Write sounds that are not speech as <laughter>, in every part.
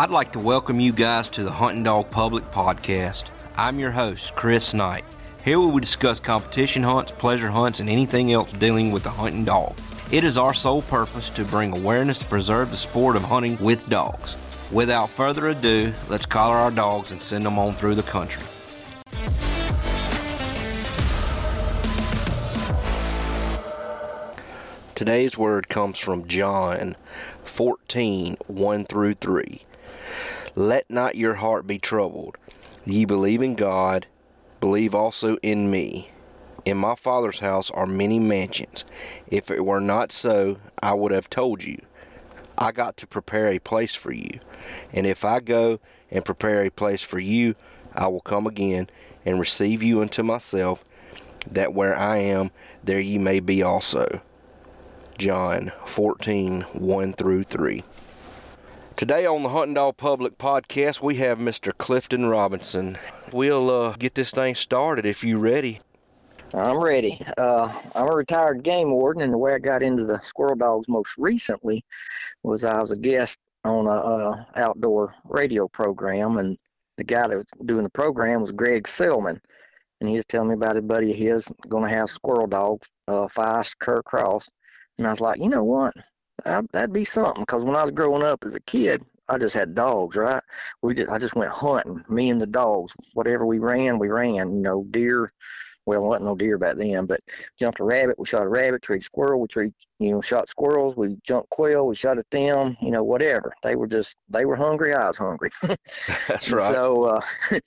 I'd like to welcome you guys to the Hunting Dog Public Podcast. I'm your host, Chris Knight. Here we will discuss competition hunts, pleasure hunts, and anything else dealing with the hunting dog. It is our sole purpose to bring awareness to preserve the sport of hunting with dogs. Without further ado, let's collar our dogs and send them on through the country. Today's word comes from John 14 1 through 3. Let not your heart be troubled. Ye believe in God, believe also in me. In my Father's house are many mansions. If it were not so, I would have told you. I got to prepare a place for you. And if I go and prepare a place for you, I will come again and receive you unto myself, that where I am, there ye may be also. John 14 1 through 3. Today on the Hunting Dog Public Podcast, we have Mr. Clifton Robinson. We'll uh, get this thing started if you're ready. I'm ready. Uh, I'm a retired game warden, and the way I got into the squirrel dogs most recently was I was a guest on a, a outdoor radio program, and the guy that was doing the program was Greg Selman, and he was telling me about a buddy of his going to have squirrel dogs, uh, Feist Cur Cross, and I was like, you know what, that, that'd be something, because when I was growing up as a kid, I just had dogs, right? We just I just went hunting, me and the dogs. Whatever we ran, we ran. You know, deer, well, wasn't no deer back then, but jumped a rabbit, we shot a rabbit, treed squirrel, we treed, you know, shot squirrels, we jumped quail, we shot at them, you know, whatever. They were just, they were hungry, I was hungry. <laughs> That's right. So, uh, <laughs>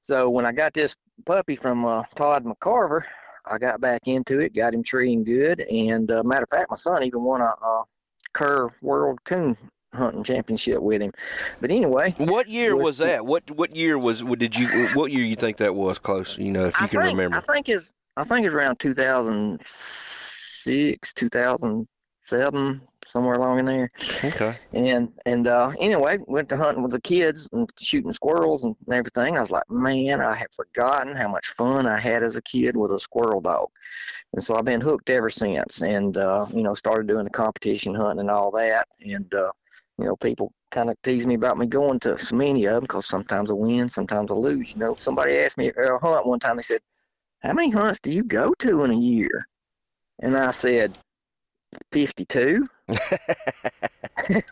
so when I got this puppy from uh, Todd McCarver, I got back into it, got him treeing good, and uh, matter of fact, my son even won a, a Cur World Coon hunting championship with him. But anyway, what year was, was that? What what year was? What did you? What year you think that was close? You know, if you I can think, remember. I think it's I think it's around 2006, 2007, somewhere along in there. Okay. And and uh, anyway, went to hunting with the kids and shooting squirrels and everything. I was like, man, I had forgotten how much fun I had as a kid with a squirrel dog. And so I've been hooked ever since, and uh, you know, started doing the competition hunting and all that. And uh, you know, people kind of tease me about me going to so many of them because sometimes I win, sometimes I lose. You know, somebody asked me at a hunt one time. They said, "How many hunts do you go to in a year?" And I said, 52. <laughs>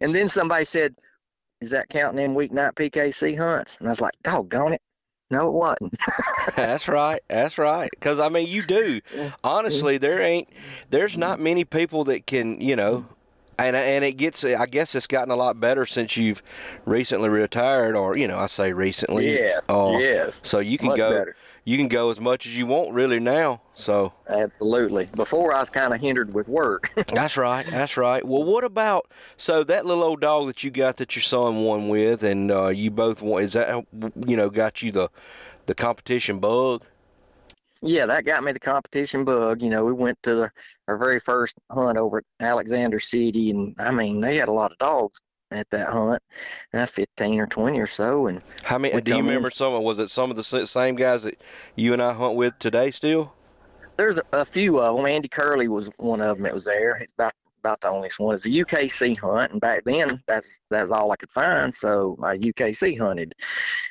and then somebody said, Is that counting them weeknight PKC hunts? And I was like, Doggone it. No, it wasn't. <laughs> That's right. That's right. Because I mean, you do. Honestly, there ain't. There's not many people that can. You know. And and it gets. I guess it's gotten a lot better since you've recently retired, or you know, I say recently. Yes. Uh, yes. So you can Much go. better. You can go as much as you want, really now. So Absolutely. Before I was kind of hindered with work. <laughs> That's right. That's right. Well, what about so that little old dog that you got that your son won with, and uh, you both won? Is that you know got you the the competition bug? yeah, that got me the competition bug. You know, we went to the, our very first hunt over at Alexander City, and I mean, they had a lot of dogs at that hunt, uh, 15 or 20 or so. And How many? Do you come in- remember some? Was it some of the same guys that you and I hunt with today still? there's a, a few of them. Andy Curley was one of them that was there. It's about about the only one. It's a UKC hunt, and back then that's that's all I could find. So I UKC hunted,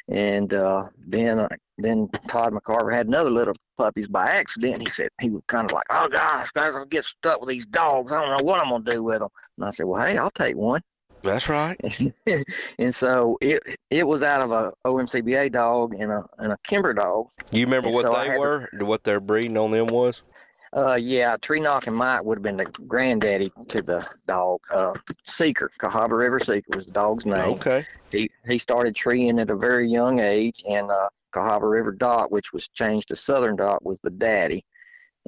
and uh, then uh, then Todd McCarver had another little puppies by accident. He said he was kind of like, "Oh gosh, guys, I'm gonna get stuck with these dogs. I don't know what I'm gonna do with them." And I said, "Well, hey, I'll take one." That's right. <laughs> and so it it was out of a OMCBA dog and a and a Kemmer dog. You remember And what so they to- were? What their breeding on them was? Uh, yeah, Tree Knocking Mike would have been the granddaddy to the dog. Uh, Seeker, Cahaba River Seeker was the dog's name. Okay. He he started treeing at a very young age, and uh, Cahaba River Dot, which was changed to Southern Dot, was the daddy.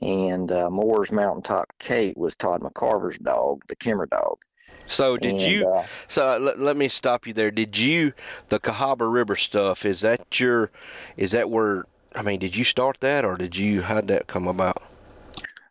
And uh, Moore's Mountaintop Kate was Todd McCarver's dog, the Kemmer dog. So did And, you? Uh, So let, let me stop you there. Did you the Cahaba River stuff? Is that your? Is that where? I mean, did you start that, or did you? How'd that come about?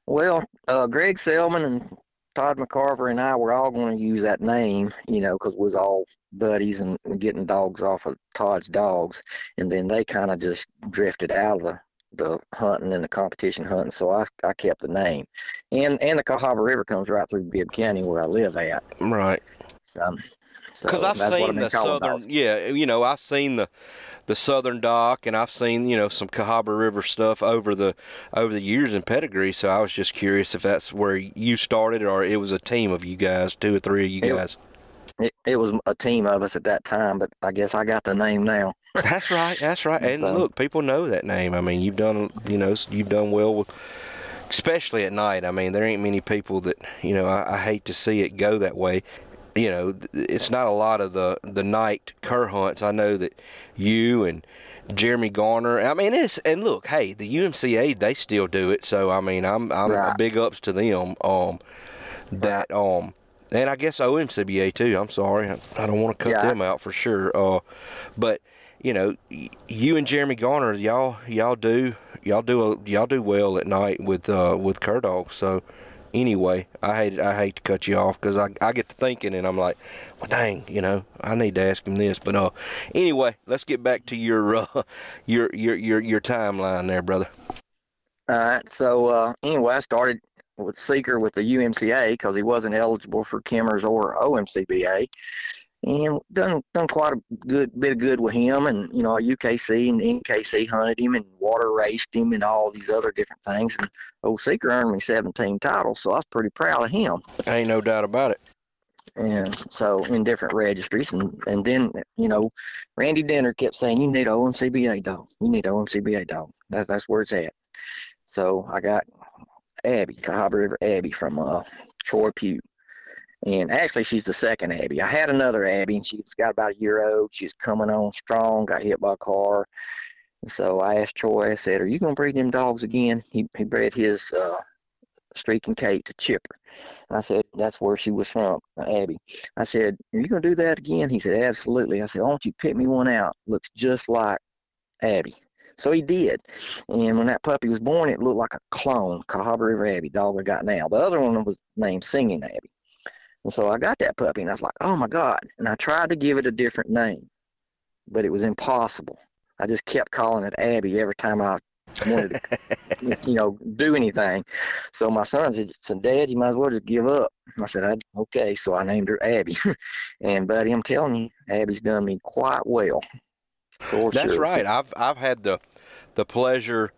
Well, uh, Greg Selman and Todd McCarver and I were all going to use that name, you know, because we was all buddies and getting dogs off of Todd's dogs, and then they kind of just drifted out of the the hunting and the competition hunting, so I I kept the name, and and the Cahaba River comes right through Bibb County where I live at, Right. so Because so I've seen the southern, dogs. yeah, you know, I've seen the the Southern Dot, and I've seen you know some Cahaba River stuff over the over the years in pedigree. So I was just curious if that's where you started, or it was a team of you guys, two or three of you it, guys. It, it was a team of us at that time, but I guess I got the name now. That's right. That's right. <laughs> And so, look, people know that name. I mean, you've done you know you've done well with especially at night. I mean, there ain't many people that you know. I, I, hate to see it go that way you know, it's not a lot of the the night cur hunts. I know that you and Jeremy Garner. I mean, it's and look, hey, the UMCA they still do it. So I mean, I'm I'm right. big ups to them. Um, that um, and I guess OMCBA too. I'm sorry, I, I don't want to cut yeah. them out for sure. Uh, but you know, you and Jeremy Garner, y'all y'all do y'all do a, y'all do well at night with uh with cur dogs. So anyway, I hate I hate to cut you off because I, I get to thinking and I'm like, well, dang, you know, I need to ask him this. But uh, anyway, let's get back to your uh, <laughs> your your your your timeline there, brother. All right. So uh, anyway, I started with Seeker with the UMCA because he wasn't eligible for Kemmers or OMCBA and done done quite a good bit of good with him. And you know, UKC and NKC hunted him and water raced him and all these other different things. And old Seeker earned me 17 titles, so I was pretty proud of him. Ain't no doubt about it. And so in different registries, and and then you know, Randy Denner kept saying, "You need an OMCBA dog. You need an OMCBA dog. That's that's where it's at." So I got Abby, Cahaba River Abby from uh, Troy Pugh and actually, she's the second Abby. I had another Abby, and she's got about a year old. She's coming on strong. Got hit by a car. So I asked Troy. I said, "Are you to breed them dogs again?" He he bred his uh, Streaking Kate to Chipper. And I said, "That's where she was from, Abby." I said, "Are you to do that again?" He said, "Absolutely." I said, "Why don't you pick me one out? Looks just like Abby." So he did. And when that puppy was born, it looked like a clone, Cahaba River Abby, dog we got now. The other one was named Singing Abby. And so I got that puppy and I was like, oh my God. And I tried to give it a different name, but it was impossible. I just kept calling it Abby every time I wanted to, <laughs> you know, do anything. So my son said, so Dad, you might as well just give up. I said, I, okay. So I named her Abby. <laughs> and buddy, I'm telling you, Abby's done me quite well. That's sure. right. I've I've had the the pleasure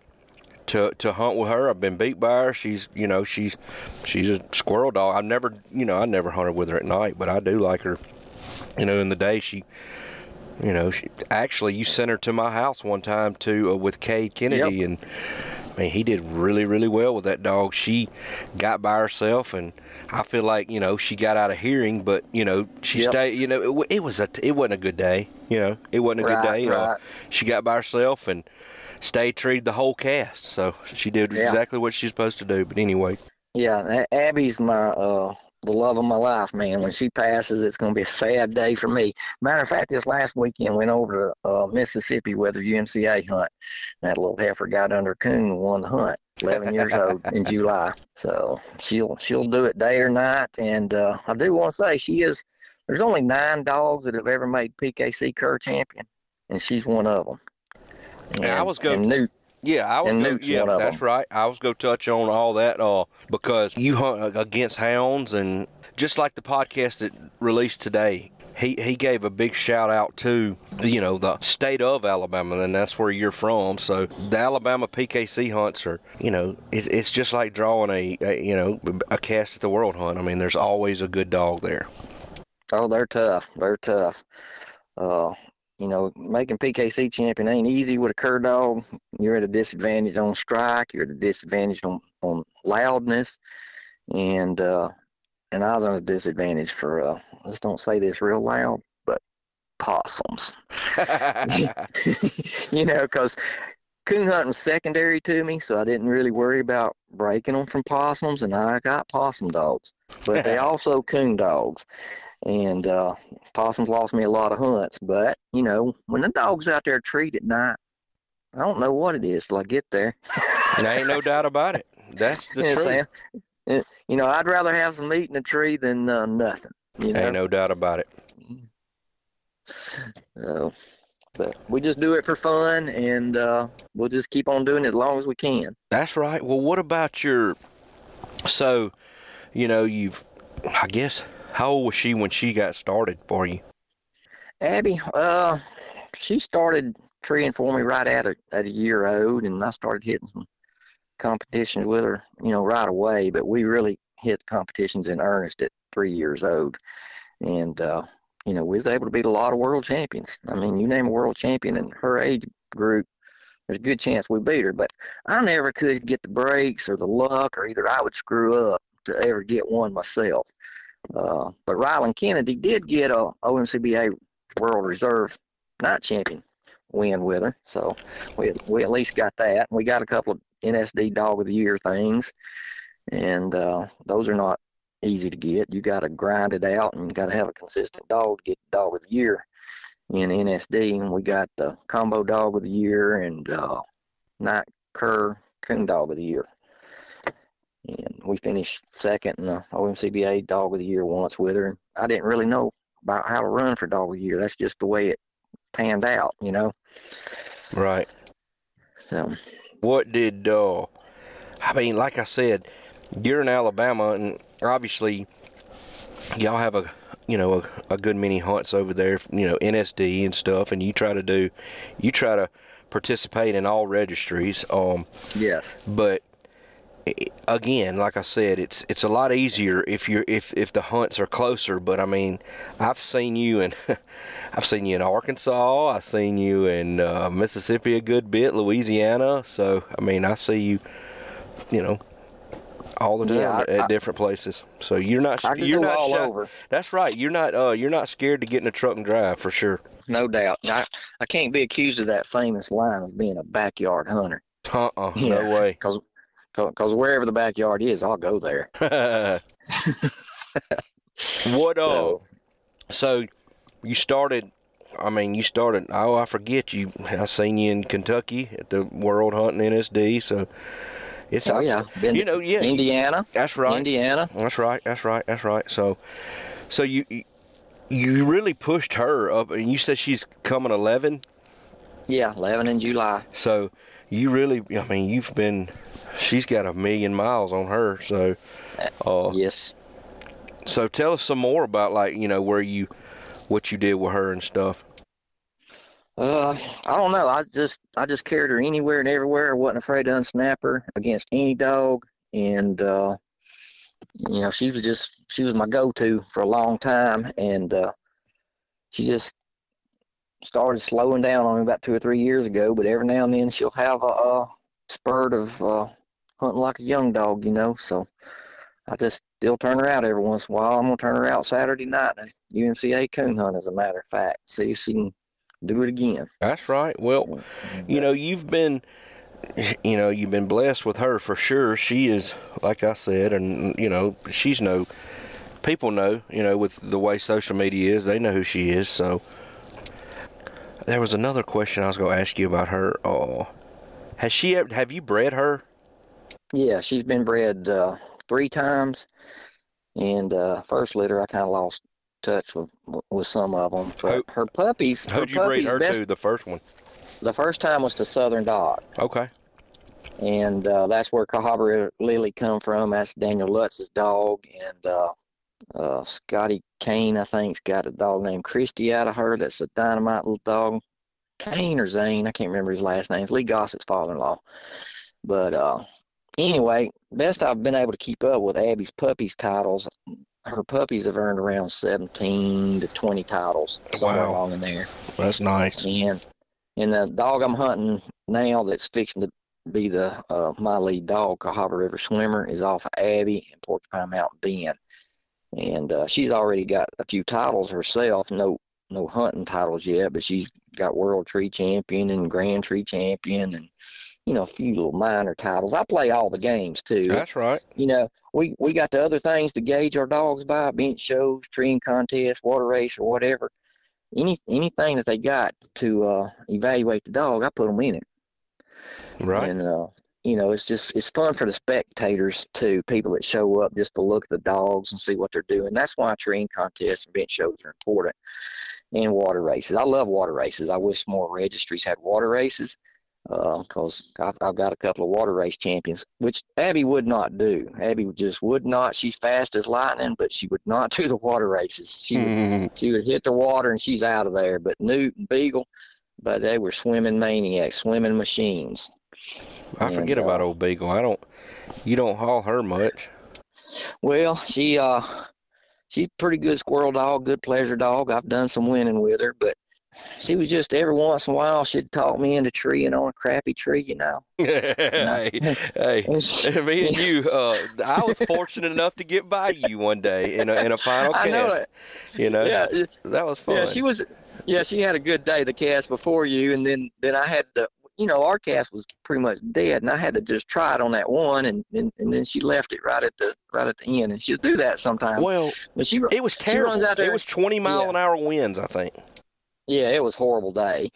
to to hunt with her. I've been beat by her. She's you know she's she's a squirrel dog. I've never you know I never hunted with her at night, but I do like her. You know, in the day she. You know, she, actually, you sent her to my house one time to uh, with Cade Kennedy, yep. and I mean, he did really, really well with that dog. She got by herself, and I feel like you know she got out of hearing, but you know she yep. stayed. You know, it, it, was a it wasn't a good day. You know, it wasn't a right, good day. Right. Uh, she got by herself, and stay true the whole cast. So she did yeah. exactly what she's supposed to do. But anyway. Yeah, Abby's my uh the love of my life, man. When she passes, it's going to be a sad day for me. Matter of fact, this last weekend went over to uh, Mississippi with her UMCA hunt. That little heifer got under a coon and won the hunt. 11 years <laughs> old in July. So she'll she'll do it day or night. And uh, I do want to say she is. There's only nine dogs that have ever made PKC Cur champion, and she's one of them. And, I was going. Newt, yeah, I was go, yeah, that's right. I was going to touch on all that uh, because you hunt against hounds, and just like the podcast that released today, he he gave a big shout out to you know the state of Alabama, and that's where you're from. So the Alabama PKC hunts are you know it, it's just like drawing a, a you know a cast at the World Hunt. I mean, there's always a good dog there. Oh, they're tough. They're tough. Uh, you know, making PKC champion ain't easy with a cur dog. You're at a disadvantage on strike. You're at a disadvantage on, on loudness, and uh, and I was on a disadvantage for uh, let's don't say this real loud, but possums. <laughs> you know, because coon hunting was secondary to me, so I didn't really worry about breaking them from possums, and I got possum dogs, but they <laughs> also coon dogs and uh, possums lost me a lot of hunts. But you know, when the dog's out there treat at night, I don't know what it is till I get there. there ain't no doubt about it. That's the <laughs> truth. Sam. You know, I'd rather have some meat in a tree than uh, nothing. You know? Ain't no doubt about it. So, but we just do it for fun, and uh, we'll just keep on doing it as long as we can. That's right. Well, what about your? So, you know, you've, I guess, How old was she when she got started for you? Abby, uh, she started treeing for me right at a at a year old, and I started hitting some competitions with her, you know, right away. But we really hit competitions in earnest at three years old, and uh, you know, we was able to beat a lot of world champions. I mean, you name a world champion in her age group, there's a good chance we beat her. But I never could get the breaks or the luck, or either I would screw up to ever get one myself. Uh, but Ryland Kennedy did get a OMCBA World Reserve Night Champion win with her, so we we at least got that. We got a couple of NSD Dog of the Year things, and uh, those are not easy to get. You got to grind it out, and you got to have a consistent dog to get Dog of the Year in NSD. And we got the Combo Dog of the Year and uh, Night Cur Coon Dog of the Year. And we finished second in the OMCBA Dog of the Year once with her. I didn't really know about how to run for Dog of the Year. That's just the way it panned out, you know. Right. So. What did? uh I mean, like I said, you're in Alabama, and obviously, y'all have a you know a, a good many hunts over there. You know, NSD and stuff, and you try to do, you try to participate in all registries. Um. Yes. But again, like I said, it's it's a lot easier if you're if if the hunts are closer. But I mean, I've seen you in <laughs> I've seen you in Arkansas. I've seen you in uh, Mississippi a good bit, Louisiana. So I mean, I see you, you know, all the time Yeah, I- at I- different places. So you're not you're not all shy. over. That's right. You're not uh you're not scared to get in a truck and drive for sure. No doubt. I, I can't be accused of that famous line of being a backyard hunter. Uh uh <laughs> Yeah. no way. Because cause wherever the backyard is, I'll go there. <laughs> what uh So, So you started. I mean, you started. Oh, I forget you. I seen you in Kentucky at the World Hunting NSD. So it's. oh, yeah. Been You know, yeah. Indiana. That's right. Indiana. That's right. That's right. That's right. So, so you you really pushed her up, and you said she's coming eleven. Yeah, 11 in July. So you really. I mean, you've been. She's got a million miles on her. So. Uh, Yes. So tell us some more about like you know where you, what you did with her and stuff. Uh, I don't know. I just I just carried her anywhere and everywhere. I wasn't afraid to unsnap her against any dog, and uh, you know she was just she was my go-to for a long time, and uh, she just started slowing down on me about two or three years ago. But every now and then she'll have a, a spurt of uh, hunting like a young dog, you know. So I just still turn her out every once in a while. I'm gonna turn her out Saturday night, at UMCA coon hunt, as a matter of fact. See if she can do it again. That's right. Well, you know you've been, you know you've been blessed with her for sure. She is like I said, and you know she's no. People know, you know, with the way social media is, they know who she is. So there was another question I was going to ask you about her. Oh, has she? Have you bred her? Yeah, she's been bred uh, three times, and uh, first litter I kind of lost touch with with some of them. But Who- her puppies, Who'd you breed her best, to? The first one. the first time was to Southern Dot, Okay. and uh, that's where Cahaba Lily come from. That's Daniel Lutz's dog, and uh, uh, Scotty Kane, I think's got a dog named Christy out of her. That's a dynamite little dog. Kane or Zane, I can't remember his last name. It's Lee Gossett's father-in-law. But uh, anyway, best I've been able to keep up with Abby's puppies titles. Her puppies have earned around 17 to 20 titles somewhere Wow. along in there. That's nice. And and the dog I'm hunting now that's fixing to be the uh, my lead dog, Cahaba River Swimmer, is off of Abby and Porcupine Mountain Bend. And uh, she's already got a few titles herself. No no hunting titles yet, but she's got World Tree Champion and Grand Tree Champion and you know a few little minor titles. I play all the games too That's right. you know, we we got the other things to gauge our dogs by, bench shows, treeing contests, water race, or whatever. Any anything that they got to uh, evaluate the dog, I put them in it. Right. And uh, you know, it's just it's fun for the spectators too, people that show up just to look at the dogs and see what they're doing. That's why treeing contests and bench shows are important. And water races. I love water races. I wish more registries had water races. Because uh, I've, got a couple of water race champions, which Abby would not do. Abby just would not. She's fast as lightning, but she would not <laughs> do the water races. She would, she would hit the water and she's out of there. But Newt and Beagle, but they were swimming maniacs, swimming machines. I forget and, uh, about old Beagle. I don't. You don't haul her much. Well, she uh, she's a pretty good squirrel dog, good pleasure dog. I've done some winning with her, but she was just every once in a while she'd talk me into treeing on a crappy tree, you know. <laughs> hey, hey, me and you, uh, I was <laughs> fortunate enough to get by you one day in a in a final cast. I know it. You know, yeah, that was fun. Yeah, she was. Yeah, she had a good day the cast before you, and then then I had to. You know, our cast was pretty much dead, and I had to just try it on that one, and, and, and then she left it right at the right at the end, and she'll do that sometimes. Well, but she it was terrible. It was twenty mile yeah. an hour winds, I think. Yeah, it was horrible day,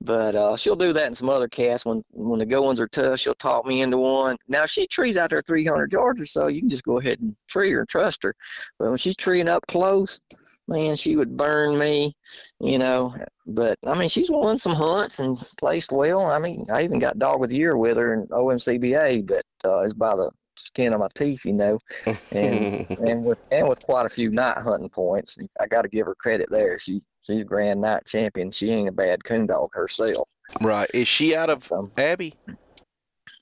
but uh, she'll do that in some other casts when when the ones are tough. She'll talk me into one. Now she trees out there 300 yards or so. You can just go ahead and tree her and trust her. But when she's treeing up close, man, she would burn me, you know. But I mean, she's won some hunts and placed well. I mean, I even got dog of the year with her in OMCBA, but uh, it's by the skin of my teeth, you know, and <laughs> and with and with quite a few night hunting points. I got to give her credit there. She she's a grand night champion. She ain't a bad coon dog herself. Right. Is she out of um, Abby?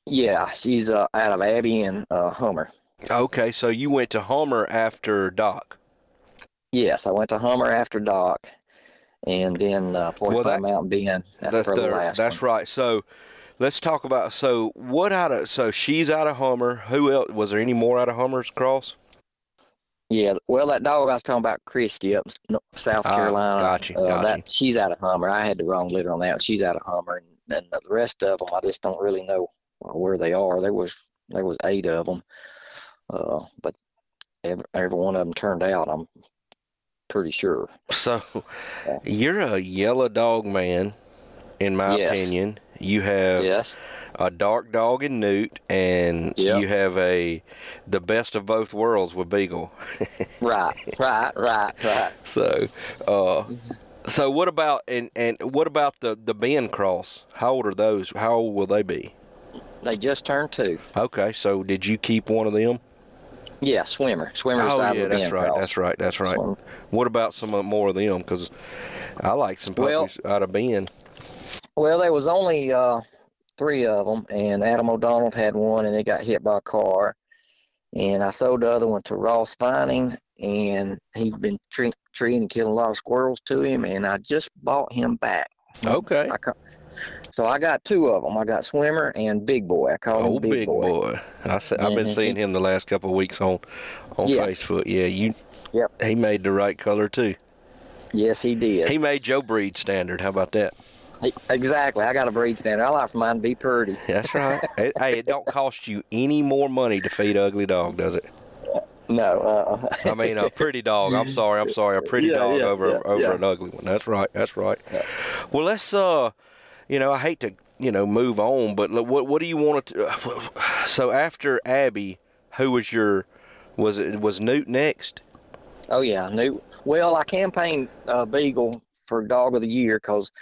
Yeah, she's uh, out of Abby and uh, Hummer. Okay, so you went to Hummer after Dot. Yes, I went to Hummer after Dot, and then uh, Point well, that, Mountain Bend that's the, the last. That's one. right. So let's talk about so what out of so she's out of Hummer. Who else was there any more out of Hummer's cross? Yeah, well, that dog I was talking about, Christy up South ah, Carolina. Uh, gotcha, uh, gotcha. That, she's out of Hummer. I had the wrong litter on that. She's out of Hummer, and, and the rest of them, I just don't really know where they are. There was there was eight of them, uh, but every, every one of them turned out. I'm pretty sure. So, yeah. you're a yellow dog man, in my yes. opinion. You have yes a dark dog in Newt, and yep. you have a the best of both worlds with Beagle. <laughs> right, right, right, right. So, uh, so what about and and what about the the Bend cross? How old are those? How old will they be? They just turned two. Okay, so did you keep one of them? Yeah, swimmer, swimmer. Oh yeah, that's right, cross. that's right, that's right. Swimmer. What about some more of them? Because I like some puppies well, out of Bend. Well, there was only uh, three of them, and Adam O'Donnell had one, and they got hit by a car. And I sold the other one to Ross Fining, and he's been tre- treating and killing a lot of squirrels to him, and I just bought him back. Okay. I so I got two of them. I got Swimmer and Big Boy. I call oh, him Big, Big Boy. boy. I have been mm-hmm. seeing him the last couple of weeks on on yeah. Facebook. Yeah, you. Yep. He made the right color too. Yes, he did. He made Joe breed standard. How about that? Exactly. I got a breed standard. I like for mine to be pretty. <laughs> That's right. hey, it don't cost you any more money to feed ugly dog, does it? No. Uh, I mean, a pretty dog. I'm <laughs> sorry. I'm sorry. A pretty yeah, dog yeah, over yeah, over an ugly one. That's right. That's right. Well, let's. Uh, you know, I hate to you know move on, but what what do you want to? Uh, <sighs> so after Abby, who was your? Was it was Newt next? Oh yeah, Newt. Well, I campaigned uh, Beagle for Dog of the Year because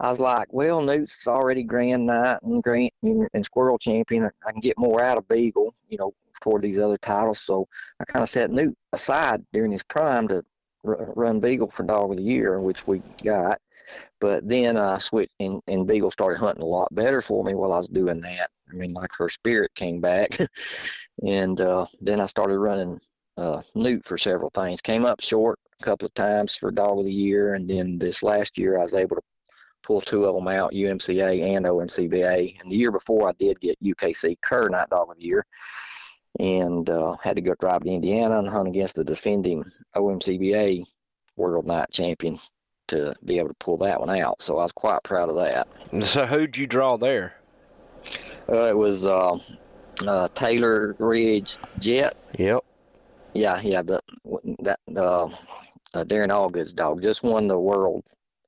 I was like, well, Newt's already Grand Night and Grand and Squirrel Champion. I can get more out of Beagle, you know, for these other titles. So I kind of set Newt aside during his prime to r- run Beagle for Dog of the Year, which we got. But then I switched, and, and Beagle started hunting a lot better for me while I was doing that. I mean, like her spirit came back, <laughs> and uh, then I started running uh, Newt for several things. Came up short a couple of times for Dog of the Year, and then this last year I was able to pull two of them out, UMCA and OMCBA. And the year before, I did get UKC Cur Night Dog of the Year, and uh, had to go drive to Indiana and hunt against the defending OMCBA World Night Champion to be able to pull that one out. So I was quite proud of that. So who'd you draw there? Uh, it was uh, uh, Taylor Ridge Jet. Yep. Yeah, yeah. The that uh, uh, Darren Allgood's dog just won the world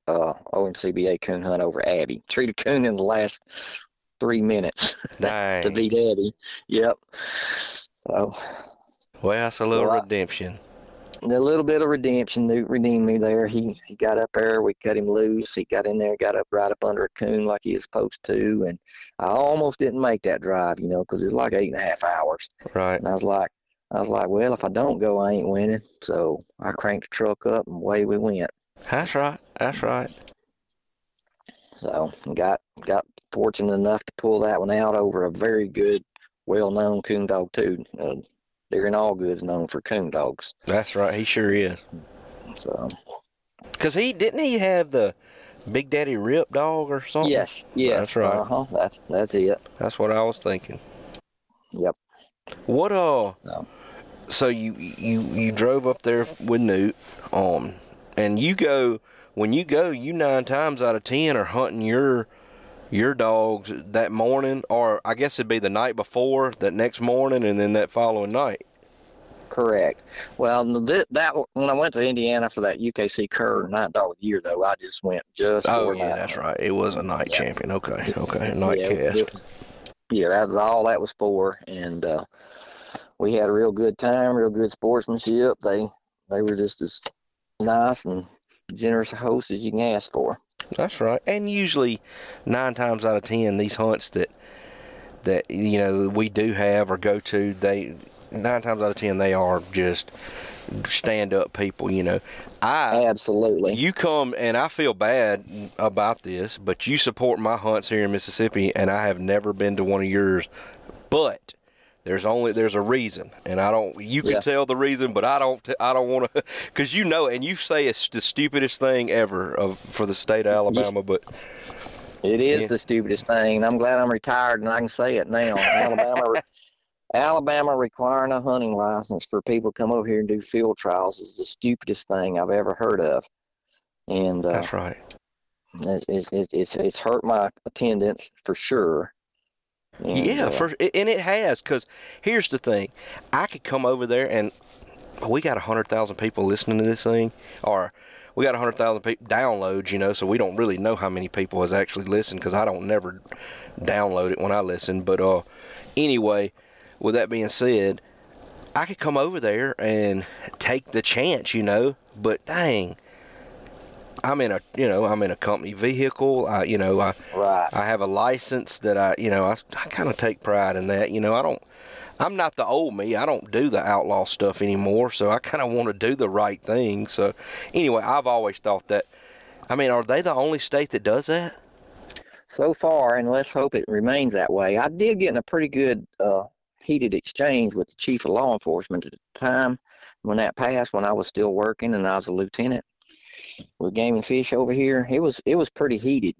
uh, OMCBA coon hunt over Abby. Treated coon in the last three minutes <laughs> to beat Abby. Yep. So. Well, that's a little well, redemption. a little bit of redemption. Newt redeemed me there. He he got up there. We cut him loose. He got in there, got up right up under a coon like he was supposed to, and I almost didn't make that drive, you know, because it's like eight and a half hours. Right. And I was like, I was like, well, if I don't go, I ain't winning. So I cranked the truck up and away we went. That's right. That's right. So got got fortunate enough to pull that one out over a very good, well-known coon dog too. Uh, Darren Allgood's known for coon dogs. That's right. He sure is. So Cause he didn't he have the Big Daddy Rip dog or something? yes, yes, That's right. Uh-huh, that's that's it. That's what I was thinking. Yep. What uh? So So you you you drove up there with Newt, um, and you go when you go, you nine times out of ten are hunting your your dogs that morning, or I guess it'd be the night before, that next morning, and then that following night. correct. Well, th- that when I went to Indiana for that UKC Cur Night Dog of the Year, though, I just went just Oh yeah, that's right. It was a night Yeah. champion. Okay, okay, night yeah, cast. it yeah, that was all that was for, and uh, we had a real good time, real good sportsmanship. They they were just as nice and generous a host as you can ask for. That's right. And usually, nine times out of ten, these hunts that that you know we do have or go to, they nine times out of ten they are just stand up people. You know, I Absolutely. you come and I feel bad about this, but you support my hunts here in Mississippi, and I have never been to one of yours. But there's only there's a reason, and I don't. You can Yeah. tell the reason, but I don't. I don't want to, <laughs> because you know, and you say it's the stupidest thing ever of for the state of Alabama, but It is Yeah. the stupidest thing, and I'm glad I'm retired and I can say it now. Alabama, <laughs> Alabama requiring a hunting license for people to come over here and do field trials is the stupidest thing I've ever heard of, and uh, that's right. it's, it's it's it's it's hurt my attendance for sure. Yeah, uh, for and it has because here's the thing, I could come over there and we got a hundred thousand people listening to this thing, or we got a hundred thousand people downloads, you know, so we don't really know how many people has actually listened because I don't never download it when I listen. But uh, anyway, with that being said, I could come over there and take the chance, you know, but dang. I'm in a, you know, I'm in a company vehicle. I, you know, I, right. I have a license that I, you know, I, I kind of take pride in that. You know, I don't, I'm not the old me. I don't do the outlaw stuff anymore. So I kind of want to do the right thing. So anyway, I've always thought that. I mean, are they the only state that does that? So far, and let's hope it remains that way. I did get in a pretty good uh, heated exchange with the chief of law enforcement at the time when that passed. When I was still working and I was a lieutenant with game and fish over here, it was it was pretty heated,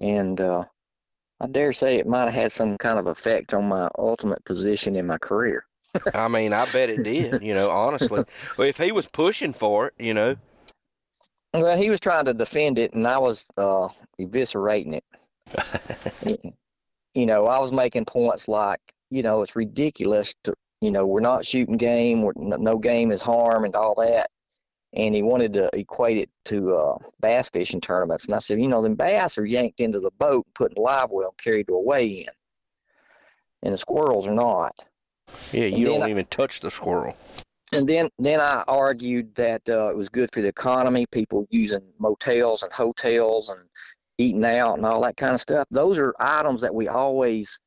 and uh, I dare say it might have had some kind of effect on my ultimate position in my career. <laughs> I mean, I bet it did. You know, honestly, well, if he was pushing for it, you know, Well, he was trying to defend it, and I was uh, eviscerating it. <laughs> you know, I was making points like, you know, it's ridiculous to, you know, we're not shooting game, no game is harm, and all that. And he wanted to equate it to uh, bass fishing tournaments, and I said, you know, them bass are yanked into the boat, and put in live well, and carried to a weigh-in, and the squirrels are not. yeah, you don't I- even touch the squirrel. And then, then I argued that uh, it was good for the economy, people using motels and hotels and eating out and all that kind of stuff. Those are items that we always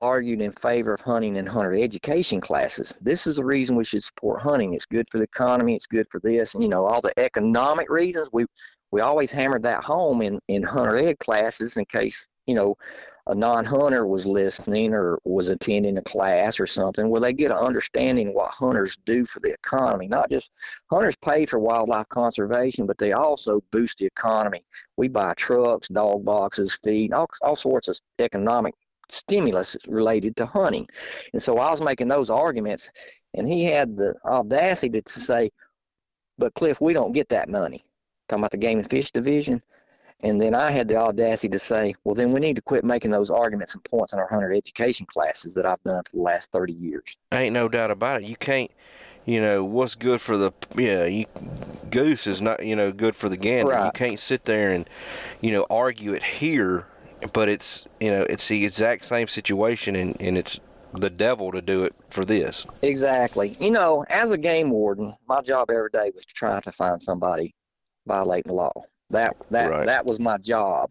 argued in favor of hunting and hunter education classes. This is the reason we should support hunting. It's good for the economy. It's good for this, and you know all the economic reasons. We we always hammered that home in in hunter ed classes in case you know a non-hunter was listening or was attending a class or something where they get an understanding what hunters do for the economy not just hunters pay for wildlife conservation but they also boost the economy we buy trucks dog boxes feed all, all sorts of economic stimulus related to hunting and so i was making those arguments and he had the audacity to say but cliff we don't get that money talking about the game and fish division and then I had the audacity to say, well, then we need to quit making those arguments and points in our hunter education classes that I've done for the last 30 years. Ain't no doubt about it. You can't, you know, what's good for the yeah, you, goose is not, you know, good for the gander. You can't sit there and, you know, argue it here, but it's, you know, it's the exact same situation and, and it's the devil to do it for this. Exactly. You know, as a game warden, my job every day was to try to find somebody violating the law. That that Right. that was my job.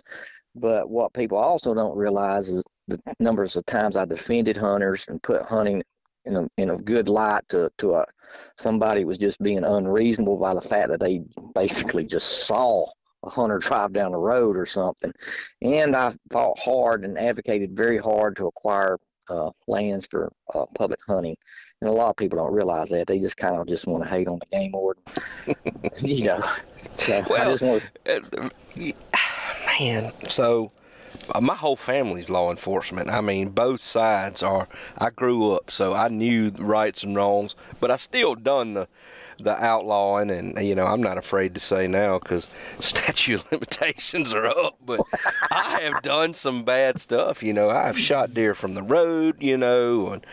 But what people also don't realize is the numbers of times I defended hunters and put hunting in a in a good light to to a somebody was just being unreasonable by the fact that they basically just saw a hunter drive down the road or something. And I fought hard and advocated very hard to acquire uh, lands for uh, public hunting. And a lot of people don't realize that. They just kind of just want to hate on the game warden. <laughs> you know. So I just want to Uh, Man, so uh, my whole family's law enforcement. I mean, both sides are. I grew up, so I knew the rights and wrongs, but I still done the the outlawing, and you know, I'm not afraid to say now because <laughs> statute limitations are up. But I have done some bad stuff. You know, I've shot deer from the road. You know, and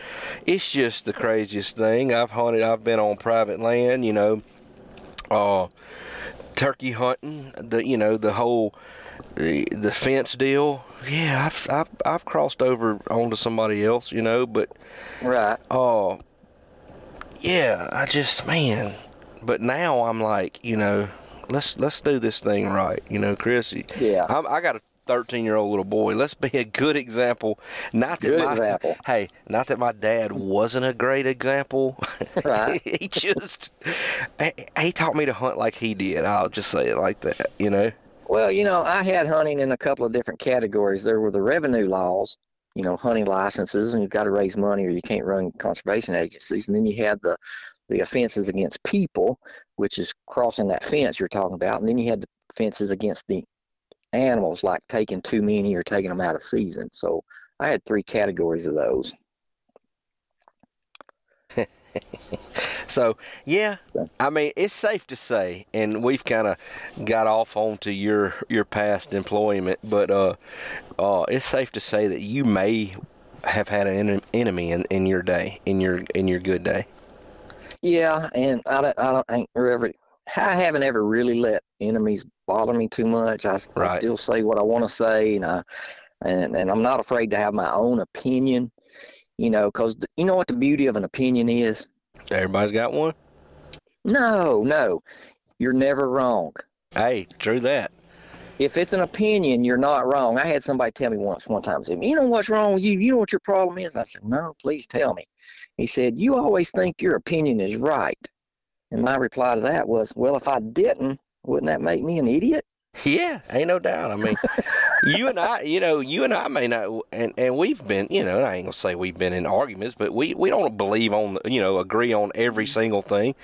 it's just the craziest thing. I've hunted. I've been on private land. You know, uh, turkey hunting. The you know the whole the, the fence deal. Yeah, I've, I've I've crossed over onto somebody else, you know, but right. oh, yeah, I just man. But now I'm like, you know, let's let's do this thing right, you know, Chris. Yeah. I'm, I got a 13 year old little boy. Let's be a good example. Not that Good my example. hey, not that my dad wasn't a great example. Right. <laughs> he just he taught me to hunt like he did. I'll just say it like that, you know. Well, you know, I had hunting in a couple of different categories. There were the revenue laws, you know, hunting licenses, and you've got to raise money or you can't run conservation agencies. And then you had the the offenses against people, which is crossing that fence you're talking about. And then you had the offenses against the animals, like taking too many or taking them out of season. So I had three categories of those. <laughs> <laughs> So yeah, I mean it's safe to say, and we've kind of got off onto your your past employment, but uh, uh, it's safe to say that you may have had an en- enemy in, in your day, in your in your good day. Yeah, and I don't, I don't I ain't ever, I haven't ever really let enemies bother me too much. I, Right. still say what I want to say, and I, and and I'm not afraid to have my own opinion. You know, because you know what the beauty of an opinion is. Everybody's got one. No, no, you're never wrong. Hey, true that. If it's an opinion, you're not wrong. I had somebody tell me once, one time, said, "You know what's wrong with you? You know what your problem is?" I said, "No, please tell me." He said, "You always think your opinion is right." And my reply to that was, "Well, if I didn't, wouldn't that make me an idiot?" Yeah, ain't no doubt. I mean, you and I, you know, you and I may not, and, and we've been, you know, I ain't gonna say we've been in arguments, but we, we don't believe on, you know, agree on every single thing.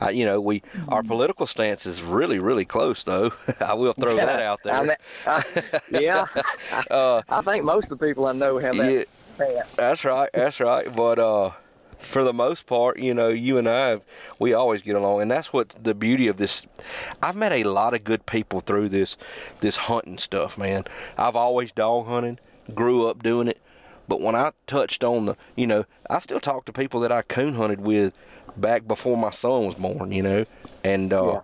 Uh, you know, we our political stance is really, really close, though. <laughs> I will throw that out <laughs> there. I mean, I, yeah, <laughs> uh, I think most of the people I know have that yeah, stance. that's right, that's right. But uh, for the most part, you know, you and I, have, we always get along, and that's what the beauty of this. I've met a lot of good people through this, this hunting stuff, man. I've always dog hunted, grew up doing it, but when I touched on the, you know, I still talk to people that I coon hunted with back before my son was born, you know, and uh,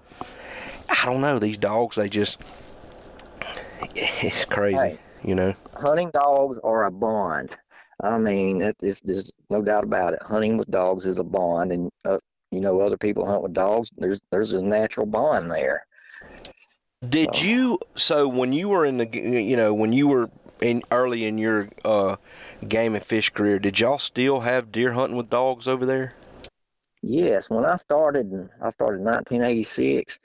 I don't know these dogs. They just, <laughs> it's crazy, Hey. you know. Hunting dogs are a bond. I mean, it, it's, there's no doubt about it. Hunting with dogs is a bond, and uh, you know, other people hunt with dogs. There's there's a natural bond there. Did So- you so when you were in the you know when you were in early in your uh, game and fish career, did y'all still have deer hunting with dogs over there? Yes, when I started, I started in 1986.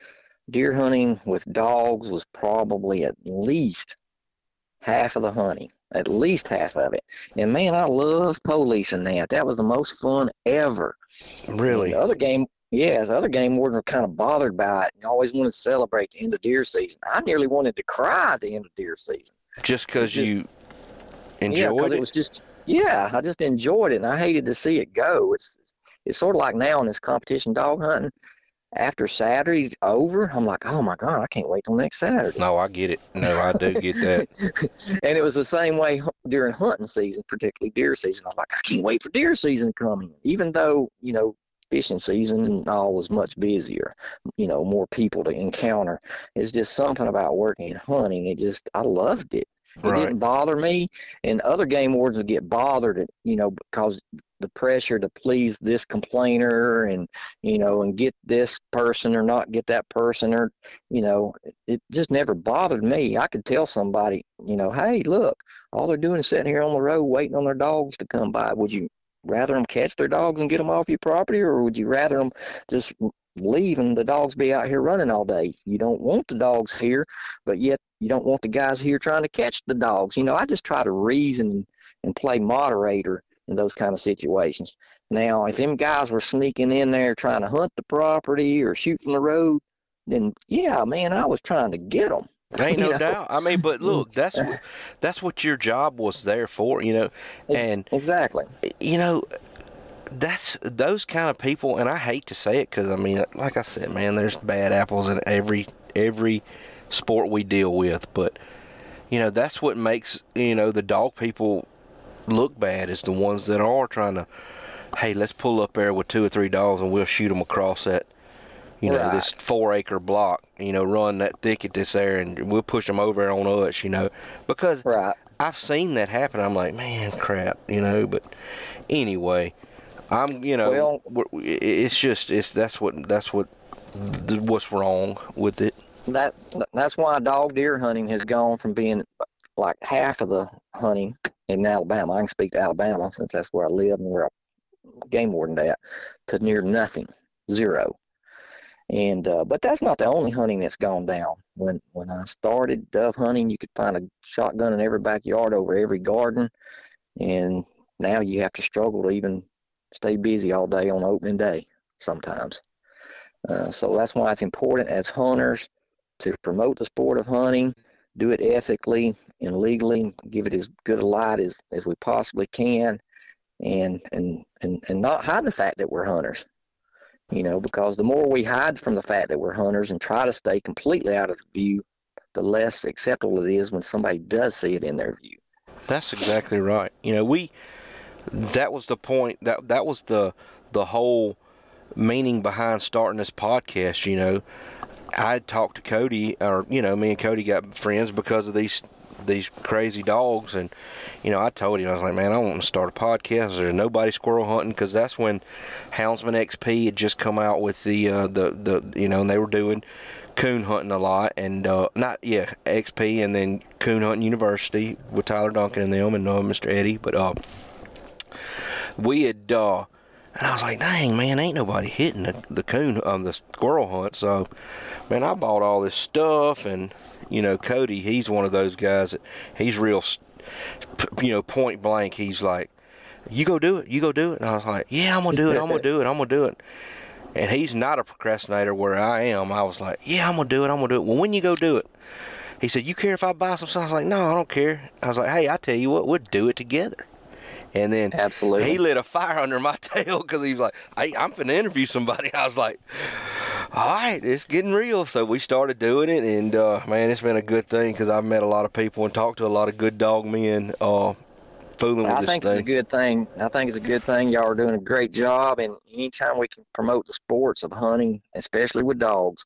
Deer hunting with dogs was probably at least half of the hunting, at least half of it. And man, I love policing that. That was the most fun ever. Really? The other game, yes, the other game wardens were kind of bothered by it and always wanted to celebrate the end of deer season. I nearly wanted to cry at the end of deer season. Just because you yeah, enjoyed because it? it was just yeah, I just enjoyed it and I hated to see it go. It's it's sort of like now in this competition dog hunting. After Saturday's over, I'm like, oh my god, I can't wait till next Saturday. no, I get it. No, I do get that. <laughs> and it was the same way during hunting season, particularly deer season. I was like, I can't wait for deer season to come in, even though you know fishing season and all was much busier, you know, more people to encounter. It's just something about working and hunting. It just I loved it. It Right. didn't bother me. And other game wardens would get bothered, at, you know, because the pressure to please this complainer and you know and get this person or not get that person or you know it- just never bothered me. I could tell somebody you know hey look all they're doing is sitting here on the road waiting on their dogs to come by. Would you rather them catch their dogs and get them off your property or would you rather them just leave and the dogs be out here running all day? You don't want the dogs here but yet you don't want the guys here trying to catch the dogs. You know i just try to reason and play moderator in those kind of situations. Now, if them guys were sneaking in there trying to hunt the property or shoot from the road, then yeah, man, I was trying to get them. <laughs> Ain't no doubt. I mean, but look, <laughs> that's what, that's what your job was there for, you know. And exactly. you know, that's those kind of people, and I hate to say it because I mean, like I said, man, there's bad apples in every every sport we deal with, but you know, that's what makes you know the dog people look bad is the ones that are trying to, hey, let's pull up there with two or three dogs and we'll shoot them across that. You know Right. this four acre block. You know, run that thicket that's there, and we'll push them over on us. You know, because Right. I've seen that happen. I'm like, man, crap, you know. But anyway, I'm, you know, Well- it's just, it's that's what that's what what's wrong with it. That that's why dog deer hunting has gone from being like half of the hunting in Alabama. I can speak to Alabama since that's where I live and where I game warden at, to near nothing, zero. And uh, but that's not the only hunting that's gone down. When when I started dove hunting, you could find a shotgun in every backyard over every garden, and now you have to struggle to even stay busy all day on opening day sometimes. Uh, so that's why it's important as hunters to promote the sport of hunting, do it ethically and legally, give it as good a light as, as we possibly can, and, and and and not hide the fact that we're hunters. You know, because the more we hide from the fact that we're hunters and try to stay completely out of view, the less acceptable it is when somebody does see it in their view. That's exactly right. You know, we that was the point that that was the the whole meaning behind starting this podcast, you know. I talked to Cody or you know, me and Cody got friends because of these these crazy dogs and you know, I told him I was like, "Man, I want to start a podcast. There's nobody squirrel hunting because that's when Houndsman XP had just come out with the uh, the the you know, and they were doing coon hunting a lot and uh, not yeah XP and then coon hunting university with Tyler Duncan and them and uh, Mr. Eddie but uh we had uh and I was like dang man ain't nobody hitting the, the coon um the squirrel hunt so man I bought all this stuff and you know Cody he's one of those guys that he's real you know point blank he's like you go do it you go do it and I was like yeah I'm gonna do it I'm gonna do it I'm gonna do it and he's not a procrastinator where I am. I was like, yeah, I'm gonna do it. I'm gonna do it. Well, when you go do it, he said, you care if I buy some stuff? I was like, no, I don't care. I was like, hey, I tell you what, we'll do it together. And then Absolutely. he lit a fire under my <laughs> tail because he was like, hey, I'm finna interview somebody. <laughs> I was like, all right, it's getting real. So we started doing it, and uh, man, it's been a good thing because I've met a lot of people and talked to a lot of good dog men uh, fooling with. I this think thing. it's a good thing. I think it's a good thing. Y'all are doing a great job, and anytime we can promote the sports of hunting, especially with dogs,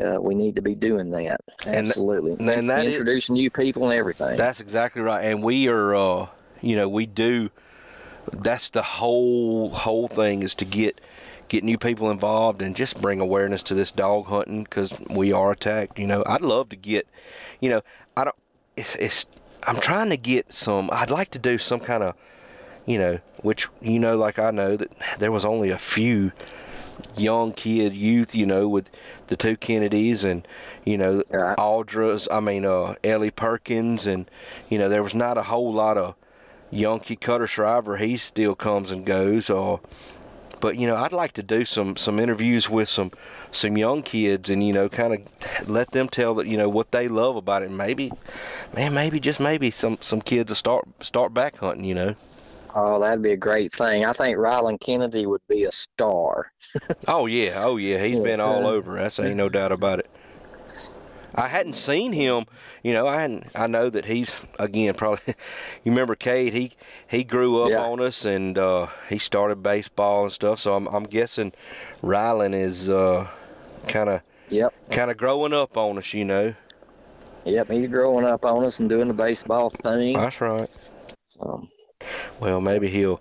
uh, we need to be doing that. And- Absolutely. and that is- introducing new people and everything. That's exactly right. And we are, uh, you know, we do. That's the whole whole thing is to get get new people involved and just bring awareness to this dog hunting because we are attacked. You know, I'd love to get, you know, I don't. It's it's. I'm trying to get some. I'd like to do some kind of, you know, which you know, like I know that there was only a few young kid youth, you know, with the two Kennedys and you know Right. Aldra's. I mean, uh, Ellie Perkins, and you know there was not a whole lot of young Cutter Shriver. He still comes and goes. Uh, but you know, I'd like to do some some interviews with some some young kids, and you know, kind of let them tell that you know what they love about it. And maybe, man, maybe just maybe some some kids to start start back hunting. You know. oh, that'd be a great thing. I think Rylan Kennedy would be a star. Oh yeah, oh yeah, he's <laughs> been all over. That's ain't no doubt about it. I hadn't seen him, you know. I hadn't. I know that he's again <laughs> probably. You remember Cade? He he grew up Yeah. on us, and uh, he started baseball and stuff. So I'm I'm guessing Rylan is uh, kind of Yep. kind of growing up on us, you know. Yep, he's growing up on us and doing the baseball thing. That's right. Um, Well, maybe he'll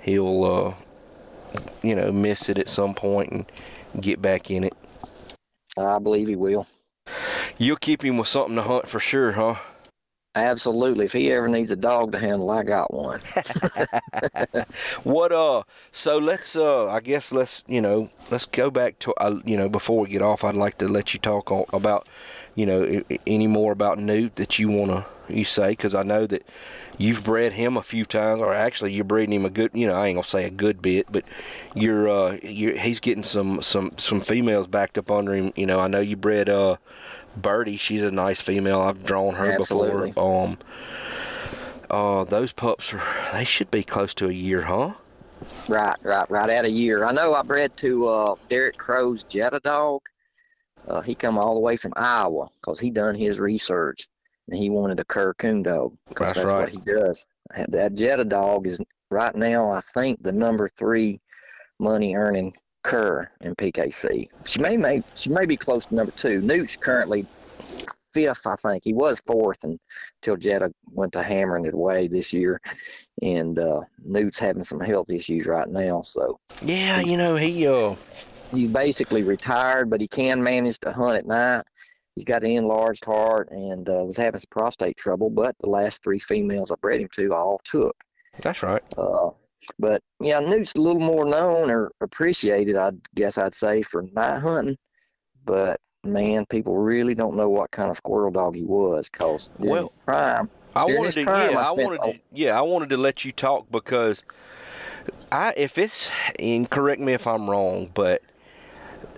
he'll uh, you know miss it at some point and get back in it. I believe he will. You'll keep him with something to hunt for sure, huh? Absolutely. If he ever needs a dog to handle, I got one. <laughs> What uh? So let's uh. I guess let's you know let's go back to uh, you know before we get off. I'd like to let you talk on, about you know any more about Newt that you wanna you say because I know that you've bred him a few times, or actually you're breeding him a good. You know I ain't gonna say a good bit, but you're uh you're, he's getting some some some females backed up under him. You know I know you bred uh. Birdie, she's a nice female. I've drawn her Absolutely. before. Um, uh, those pups are they should be close to a year, huh? Right, right, right at a year. I know I bred to uh, Derek Crow's Jetta dog. Uh, he come all the way from Iowa because he done his research and he wanted a cur coon dog because That's that's, right. what he does. That Jetta dog is right now, I think, the number three money earning cur in PKC. She may, may she may be close to number two. Newt's currently fifth, I think. He was fourth until Jetta went to hammering it away this year. And uh, Newt's having some health issues right now, so Yeah, you know he uh he's basically retired, but he can manage to hunt at night. He's got an enlarged heart and uh, was having some prostate trouble, but the last three females I bred him to all took. that's right. Uh, but yeah, Newt's a little more known or appreciated, I guess I'd say, for night hunting. But man, people really don't know what kind of squirrel dog he was, cause during Well, his prime, I wanted to prime, yeah, I I wanted all- to, yeah, I wanted to let you talk because I if it's and correct me if I'm wrong, but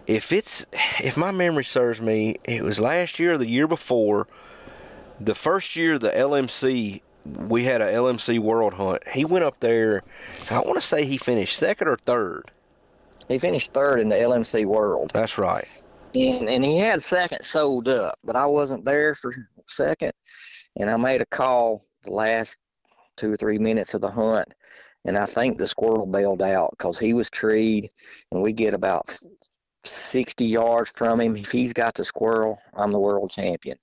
if it's if my memory serves me, it was last year or the year before, the first year the LMC we had a LMC World Hunt. He went up there. I want to say he finished second or third. he finished third in the LMC World. That's right. and and he had second sold up, but I wasn't there for second, and I made a call the last two or three minutes of the hunt, and I think the squirrel bailed out because he was treed, and we get about sixty yards from him. If he's got the squirrel, I'm the world champion,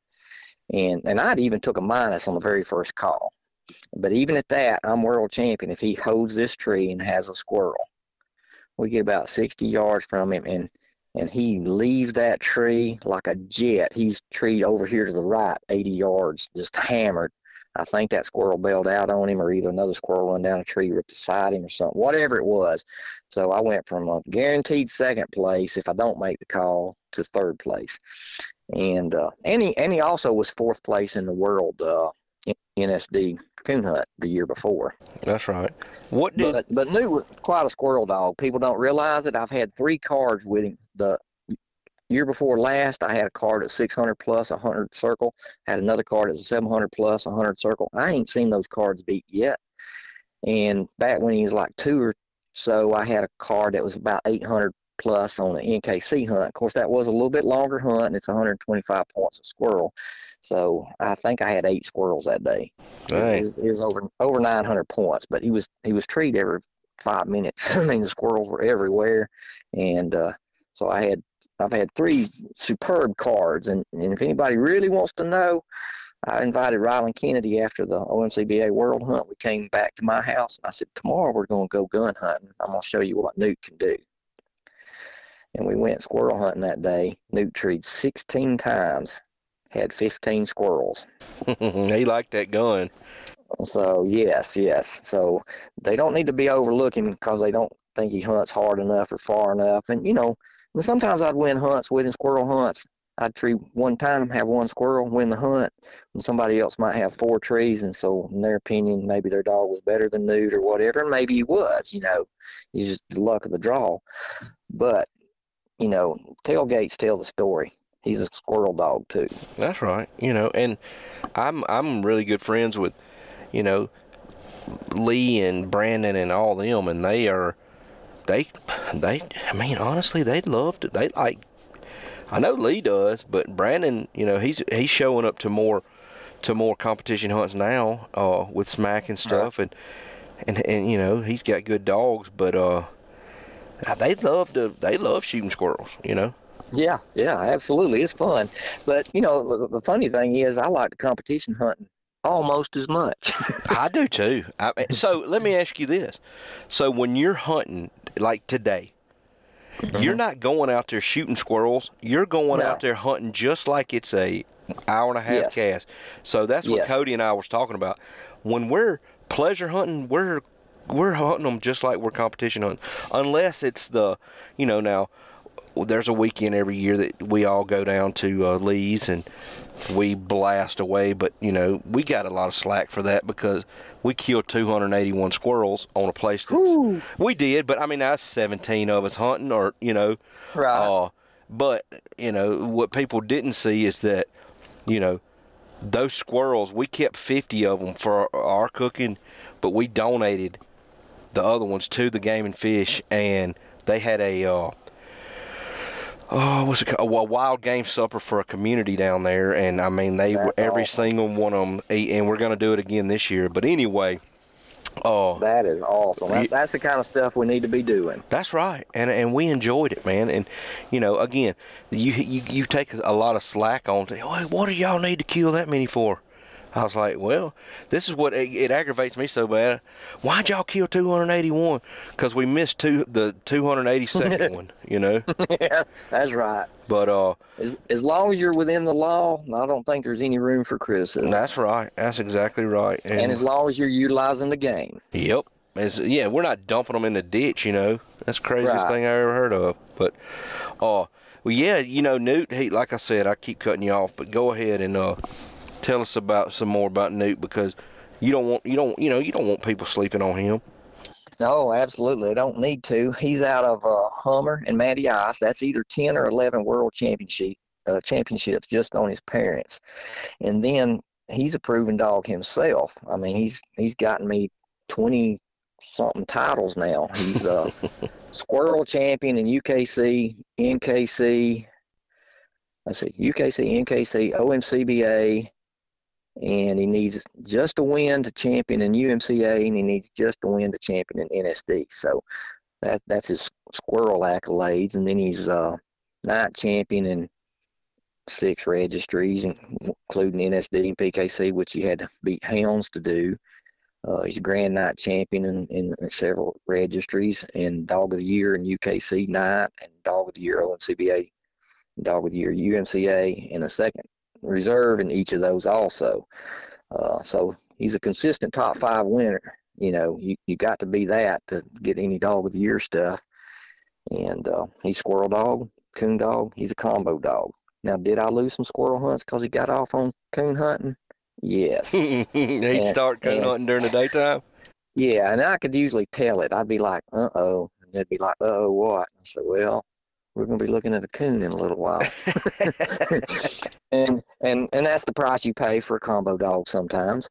and and I'd even took a minus on the very first call, but even at that, I'm world champion if he holds this tree and has a squirrel. We get about sixty yards from him, and and he leaves that tree like a jet. He's tree over here to the right, 80 yards, just hammered. I think that squirrel bailed out on him, or either another squirrel run down a tree right beside him, or something, whatever it was. So I went from a guaranteed second place if I don't make the call to third place, and uh, and he and he also was fourth place in the world uh, NSD coon hunt the year before. That's right. What did But but Newt was quite a squirrel dog. People don't realize it. I've had three cards with him. The year before last, I had a card at 600 plus 100 circle. Had another card at 700 plus 100 circle. I ain't seen those cards beat yet. And back when he was like two or so, I had a card that was about 800 plus on the NKC hunt. Of course, that was a little bit longer hunt, and it's 125 points a squirrel. So I think I had eight squirrels that day. It was- It was, it was over over 900 points, but he was he was treated every five minutes. <laughs> I mean, the squirrels were everywhere, and uh, so I had I've had three superb cards, and, and if anybody really wants to know, I invited Rylan Kennedy after the OMCBA World Hunt. We came back to my house, and I said, tomorrow we're going to go gun hunting. I'm going to show you what Newt can do. And we went squirrel hunting that day. Newt treed 16 times, had 15 squirrels. <laughs> he liked that gun. So yes, yes. So they don't need to be overlooking because they don't think he hunts hard enough or far enough. And you know, and sometimes I'd win hunts with him, squirrel hunts. I'd tree one time, have one squirrel, win the hunt, and somebody else might have four trees. And so, in their opinion, maybe their dog was better than Newt or whatever, and maybe he was. You know, he's just the luck of the draw. But you know, tailgates tell the story. He's a squirrel dog too. That's right. You know, and I'm I'm really good friends with, you know, Lee and Brandon and all them, and they are, they, they. I mean, honestly, they love to. They like. I know Lee does, but Brandon, you know, he's he's showing up to more, to more competition hunts now, uh, with Smack and stuff, and and and you know, he's got good dogs, but uh, they love to. They love shooting squirrels. You know. Yeah, yeah, absolutely. It's fun. But, you know, the, funny thing is, I like the competition hunting almost as much. <laughs> I do too. I, so let me ask you this. So when you're hunting, like today, mm-hmm. you're not going out there shooting squirrels. You're going no. out there hunting just like it's a hour and a half yes. cast. So that's what yes. Cody and I was talking about. When we're pleasure hunting, we're we're hunting them just like we're competition hunting, unless it's the, you know, now there's a weekend every year that we all go down to uh, Lee's and we blast away. But you know, we got a lot of slack for that because we killed 281 squirrels on a place that we did. But I mean, that's 17 of us hunting, or you know, right. Uh, but you know what people didn't see is that you know those squirrels we kept 50 of them for our, our cooking, but we donated the other ones to the game and fish, and they had a uh, oh, what's it called? A wild game supper for a community down there, and I mean they were every awesome. single one of them and we're going to do it again this year. But anyway. Oh, that is awesome. That, that's the kind of stuff we need to be doing. That's right, and and we enjoyed it, man. And you know, again, you you, you take a lot of slack on. Hey, what do y'all need to kill that many for? I was like, well, this is what it, it aggravates me so bad. Why'd y'all kill 281? Because we missed two the 282nd <laughs> one, you know? yeah, that's right. But uh, as, as long as you're within the law, I don't think there's any room for criticism. That's right. That's exactly right. And, and as long as you're utilizing the game. Yep. It's, yeah, we're not dumping them in the ditch, you know. That's the craziest right. thing I ever heard of. But, uh, well, yeah, you know, Newt. He, like I said, I keep cutting you off, but go ahead and uh, tell us about some more about Newt because you don't want you don't you know you don't want people sleeping on him. No, absolutely. They don't need to. He's out of uh, Hummer and Matty Ice. That's either ten or eleven world championship uh, championships just on his parents, and then he's a proven dog himself. I mean, he's he's gotten me twenty something titles now. He's a <laughs> squirrel champion in UKC, NKC. Let's see, UKC, NKC, OMCBA, and he needs just a win to champion in UMCA, and he needs just a win to champion in NSD. So that that's his squirrel accolades, and then he's uh, night champion in six registries, including NSD and PKC, which he had to beat hounds to do. Uh, he's a grand night champion in, in, several registries, and dog of the year in UKC night, and dog of the year OMCBA, dog of the year UMCA, and a second reserve in each of those also. Uh, so he's a consistent top five winner. You know, you, you got to be that to get any dog of the year stuff. And uh, he's squirrel dog, coon dog. He's a combo dog. Now, did I lose some squirrel hunts because he got off on coon hunting? Yes. <laughs> He'd and, start coon and, hunting during the daytime? Yeah, and I could usually tell it. I'd be like, uh oh. And they'd be like, uh oh, what? I said, well, we're going to be looking at a coon in a little while. <laughs> <laughs> and and and that's the price you pay for a combo dog sometimes.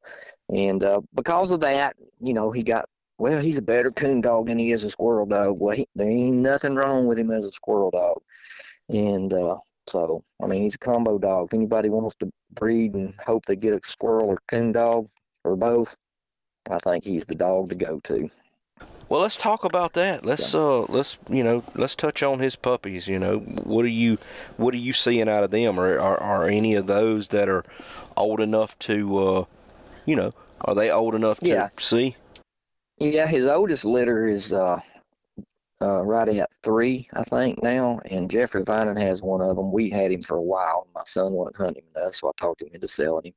And uh, because of that, you know, he got well. He's a better coon dog than he is a squirrel dog. Well, he, there ain't nothing wrong with him as a squirrel dog. And uh, so, I mean, he's a combo dog. If anybody wants to breed and hope they get a squirrel or coon dog or both, I think he's the dog to go to. Well, let's talk about that. Let's uh, let's you know, let's touch on his puppies. You know, what are you, what are you seeing out of them? Or are, are any of those that are old enough to, uh, you know, are they old enough to yeah. see? Yeah, his oldest litter is uh, uh, right at three, I think now, and Jeffrey Vining has one of them. We had him for a while. My son wasn't hunting enough, so I talked him into selling him.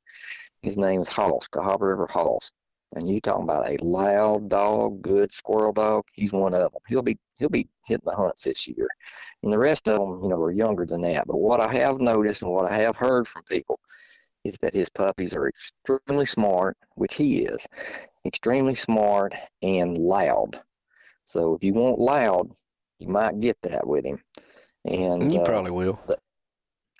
His name is Hoss, Cahaba River Hoss. And you talking about a loud dog, good squirrel dog? He's one of them. He'll be he'll be hitting the hunts this year, and the rest of them, you know, are younger than that. But what I have noticed and what I have heard from people is that his puppies are extremely smart, which he is, extremely smart and loud. So if you want loud, you might get that with him. And you uh, probably will. The,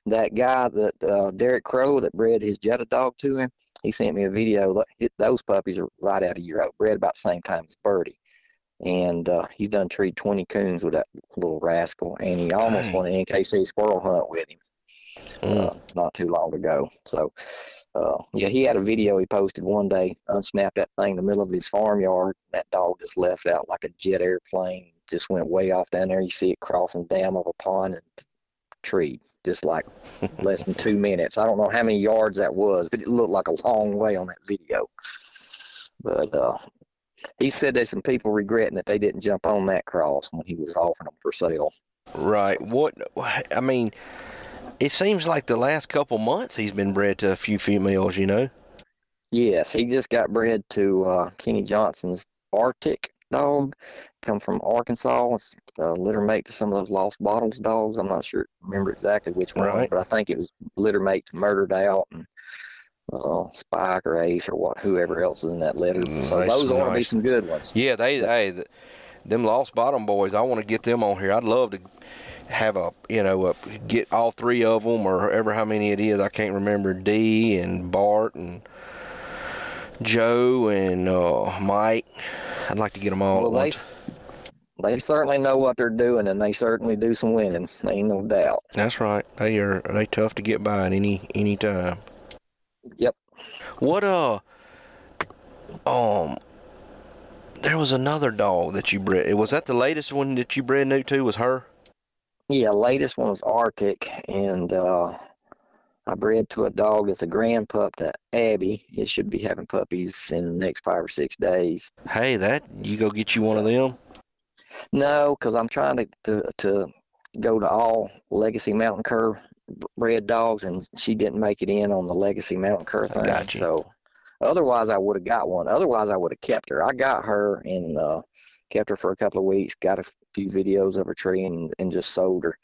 that guy that uh, Derek Crow that bred his Jetta dog to him, he sent me a video. Those puppies are right out of year old, bred about the same time as Birdie. And uh, he's done treed 20 coons with that little rascal, and he almost Dang. won an NKC squirrel hunt with him mm. uh, not too long ago. So, uh, yeah, he had a video he posted one day, unsnapped that thing in the middle of his farmyard. That dog just left out like a jet airplane, just went way off down there. You see it crossing the dam of a pond and treed, just like less than two minutes. I don't know how many yards that was, but it looked like a long way on that video. But uh, he said there's some people regretting that they didn't jump on that cross when he was offering them for sale. Right. What? I mean, it seems like the last couple months he's been bred to a few females. You know. Yes, he just got bred to uh, Kenny Johnson's Arctic dog, come from Arkansas. It's a litter mate to some of those Lost Bottles dogs. I'm not sure, remember exactly which one, Right. but I think it was litter mate to Murdered Out and uh, Spike or Ace or what, whoever else is in that litter. So Nice, those ought to be some good ones. Yeah. They. Hey. th them lost bottom boys. I want to get them on here. I'd love to have a you know a, get all three of them or ever how many it is. I can't remember. D and Bart and Joe and uh, Mike. I'd like to get them all. Well, at they, once. they certainly know what they're doing, and they certainly do some winning. Ain't no doubt. That's right. They are they tough to get by at any any time. Yep. What uh um there was another dog that you bred. Was that the latest one that you bred Newt to? Was her? Yeah, latest one was Arctic, and uh, I bred to a dog that's a grand pup to Abby. It should be having puppies in the next five or six days. Hey, that you go get you one of them. No, because I'm trying to, to to go to all Legacy Mountain Cur bred dogs, and she didn't make it in on the Legacy Mountain Cur thing. Gotcha. So otherwise, I would have got one. Otherwise, I would have kept her. I got her and uh, kept her for a couple of weeks. Got a few videos of her tree and, and just sold her.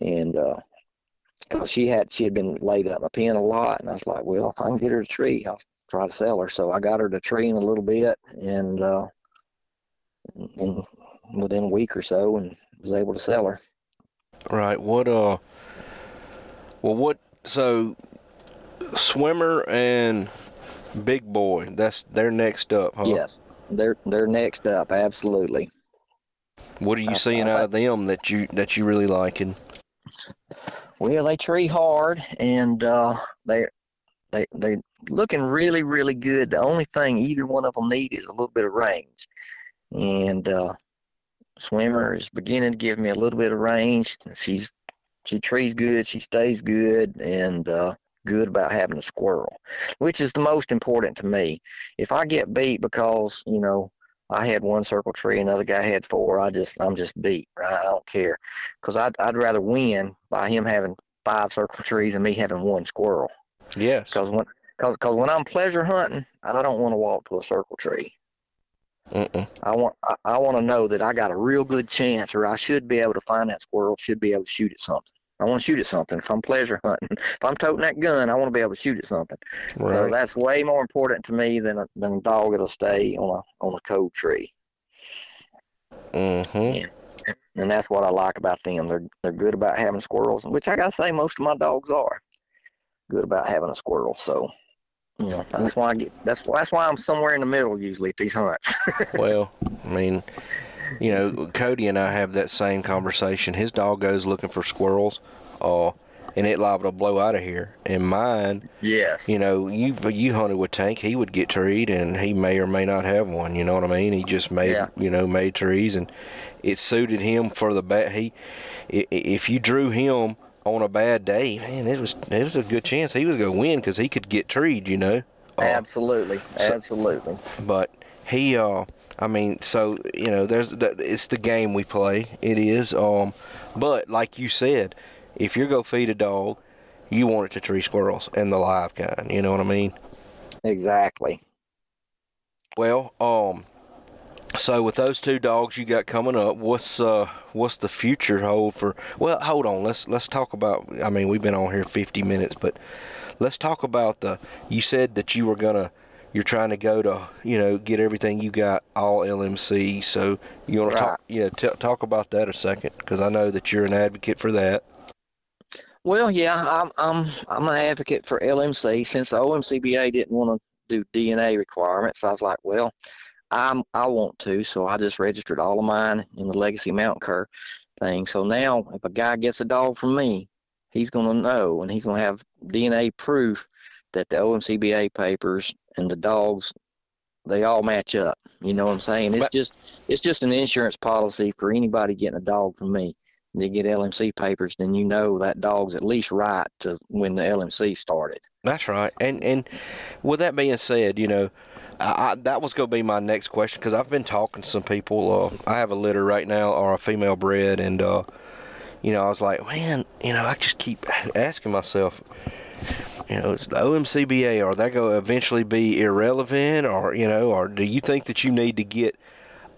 And uh, 'cause she had she had been laid up in a pen a lot, and I was like, well, if I can get her a tree, I'll try to sell her. So I got her to tree in a little bit, and uh, and within a week or so, and was able to sell her. Right. What uh well what so swimmer and big boy, that's they're next up, huh? Yes, they're they're next up. Absolutely. What are you I- seeing I- out of them that you that you really liking? Well, they tree hard, and uh, they they they looking really really good. The only thing either one of them need is a little bit of range, and uh, swimmer is beginning to give me a little bit of range. She's she trees good, she stays good, and uh, good about having a squirrel, which is the most important to me. If I get beat because you know I had one circle tree, another guy had four, I just I'm just beat. Right? I don't care because I'd I'd rather win by him having five circle trees and me having one squirrel. Yes. Because when cause, cause when I'm pleasure hunting, I don't want to walk to a circle tree. Mm-mm. I want I, I want to know that I got a real good chance, or I should be able to find that squirrel. Should be able to shoot at something. I want to shoot at something. If I'm pleasure hunting, if I'm toting that gun, I want to be able to shoot at something. So that's way more important to me than a, than a dog that'll stay on a on a cold tree. Mm-hmm. and that's what I like about them. They're they're good about having squirrels, which I gotta say most of my dogs are good about having a squirrel. So, you know, that's why I get that's that's why I'm somewhere in the middle usually at these hunts. <laughs> Well, I mean, you know, Cody and I have that same conversation. His dog goes looking for squirrels, uh, and it liable to blow out of here. And mine, yes. you know, you you hunted with Tank, he would get treed, and he may or may not have one. You know what I mean? He just made, Yeah. you know, made trees, and it suited him for the bat. He, if you drew him on a bad day, man, it was it was a good chance he was gonna win because he could get treed. You know. Uh, Absolutely, so- absolutely. but he uh i mean so you know there's that it's the game we play it is um but like you said if you're gonna feed a dog you want it to tree squirrels and the live kind you know what i mean Exactly. well um so with those two dogs you got coming up what's uh what's the future hold for well hold on let's let's talk about i mean we've been on here 50 minutes but let's talk about the you said that you were gonna you're trying to go to you know get everything you got all lmc so you want to talk yeah t- talk about that a second because i know that you're an advocate for that Well, yeah, I'm I'm I'm an advocate for LMC since the OMCBA didn't want to do DNA requirements. I was like, well, I'm I want to, so I just registered all of mine in the Legacy Mountain Cur thing. So now, if a guy gets a dog from me, he's gonna know, and he's gonna have DNA proof that the OMCBA papers and the dogs they all match up. You know what I'm saying? It's But- just it's just an insurance policy for anybody getting a dog from me. you get LMC papers, then you know that dog's at least right to when the LMC started. That's right. And and with that being said, you know, I, I, that was going to be my next question because I've been talking to some people. Uh, I have a litter right now, or a female bred, and uh, you know, I was like, man, you know, I just keep asking myself, you know, it's the OMCBA. Are they going to eventually be irrelevant, or you know, or do you think that you need to get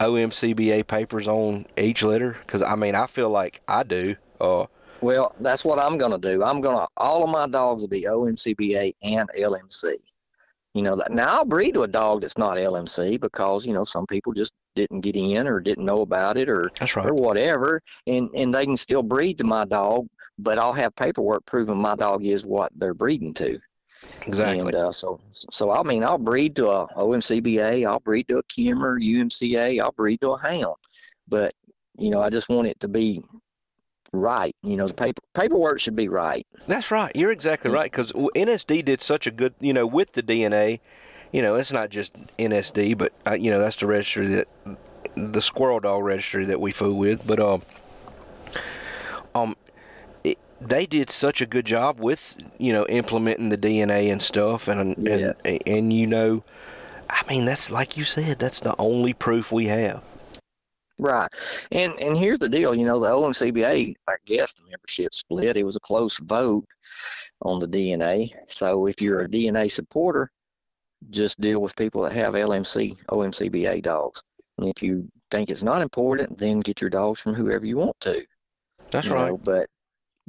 OMCBA papers on each litter? Because I mean, I feel like I do. Uh, well, that's what I'm going to do. I'm going to all of my dogs will be OMCBA and LMC. You know, now I'll breed to a dog that's not LMC because you know some people just didn't get in or didn't know about it or right. or whatever, and and they can still breed to my dog, but I'll have paperwork proving my dog is what they're breeding to. Exactly. And uh, so, so I mean, I'll breed to a OMCBA, I'll breed to a Kemmer, UMCA, I'll breed to a Hound, but you know, I just want it to be right. You know, the paper paperwork should be right. That's right. You're exactly right because NSD did such a good, you know, with the DNA. You know, it's not just NSD, but uh, you know that's the registry that the squirrel dog registry that we fool with. But um, um, it, they did such a good job with you know implementing the DNA and stuff, and yes. and and you know, I mean that's like you said, that's the only proof we have. Right. And and here's the deal, you know, the OMCBA, I guess the membership split. It was a close vote on the DNA. So if you're a DNA supporter, just deal with people that have LMC, OMCBA dogs. And if you think it's not important, then get your dogs from whoever you want to. That's right. Know, but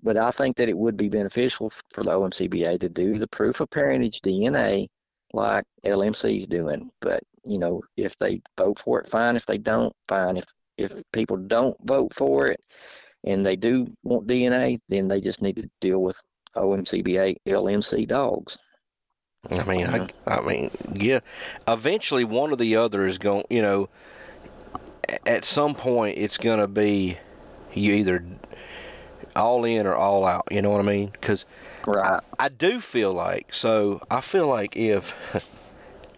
but I think that it would be beneficial for the OMCBA to do the proof of parentage DNA like LMC's doing. But you know, if they vote for it, fine. If they don't, fine. If if people don't vote for it and they do want DNA, then they just need to deal with OMCBA LMC dogs. I mean, I, I mean, yeah. Eventually, one or the other is going. You know, at some point, it's going to be you either all in or all out. You know what I mean? Because right. I, I do feel like so. I feel like if <laughs>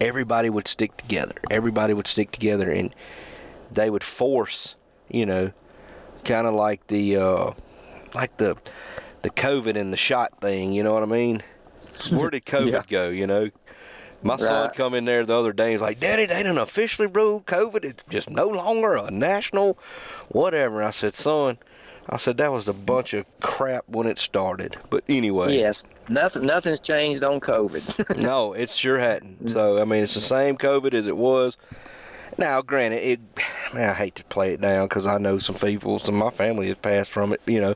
everybody would stick together. Everybody would stick together, and they would force, you know, kind of like the, uh, like the, the COVID and the shot thing. You know what I mean? Where did <laughs> COVID yeah. go? You know, my right. son come in there the other day. He's like, "Daddy, they didn't officially rule COVID. It's just no longer a national, whatever." I said, "Son." I said that was a bunch of crap when it started. But anyway. Yes, nothing nothing's changed on COVID. <laughs> no, it sure hadn't. So I mean, it's the same COVID as it was. Now, granted, it. Man, I hate to play it down because I know some people, some of my family has passed from it. You know,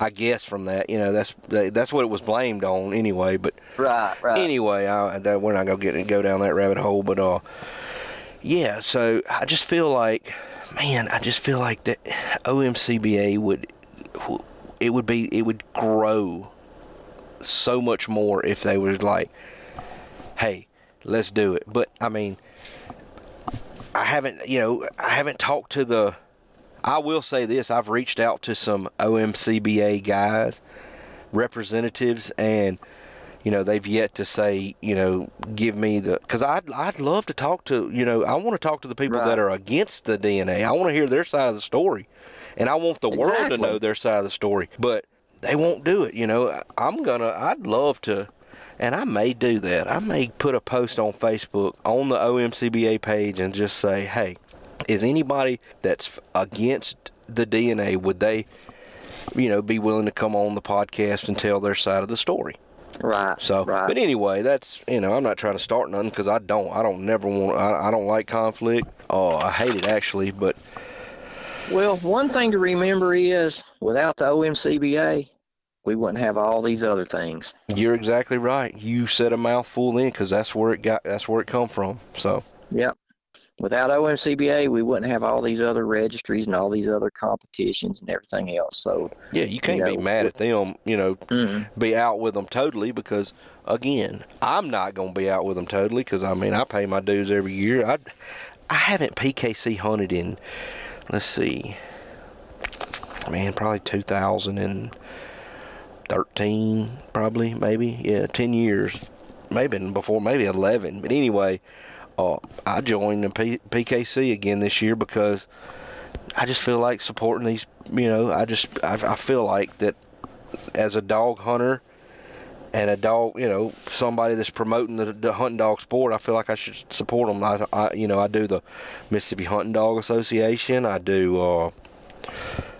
I guess from that. You know, that's that's what it was blamed on anyway. But right, right. Anyway, I, that, we're not gonna get go down that rabbit hole. But uh, yeah. So I just feel like man, I just feel like that OMCBA would it would be it would grow so much more if they were like, hey, let's do it. But I mean, I haven't, you know, I haven't talked to the. I will say this: I've reached out to some OMCBA guys, representatives, and you know they've yet to say you know give me the because I'd I'd love to talk to you know I want to talk to the people right. that are against the DNA. I want to hear their side of the story, and I want the exactly. world to know their side of the story. But they won't do it. You know I'm gonna I'd love to. And I may do that. I may put a post on Facebook on the OMCBA page and just say, hey, is anybody that's against the DNA, would they, you know, be willing to come on the podcast and tell their side of the story? Right. So, right. but anyway, that's you know, I'm not trying to start nothing because I don't. I don't never want. I, I don't like conflict. Oh, I hate it actually. But well, one thing to remember is without the OMCBA, we wouldn't have all these other things. You're exactly right. You said a mouthful then because that's where it got. That's where it come from. So. Yep without OMCBA, we wouldn't have all these other registries and all these other competitions and everything else. So yeah, you can't you know, be mad at them. You know, mm-hmm. be out with them totally because again, I'm not going to be out with them totally because I mean I pay my dues every year. I I haven't PKC hunted in let's see, man, probably 2013, probably maybe yeah, 10 years, maybe before maybe 11. But anyway uh, I joined the P- PKC again this year because I just feel like supporting these. You know, I just I, I feel like that as a dog hunter and a dog, you know, somebody that's promoting the, the hunting dog sport, I feel like I should support them. I, I, you know, I do the Mississippi Hunting Dog Association. I do, uh,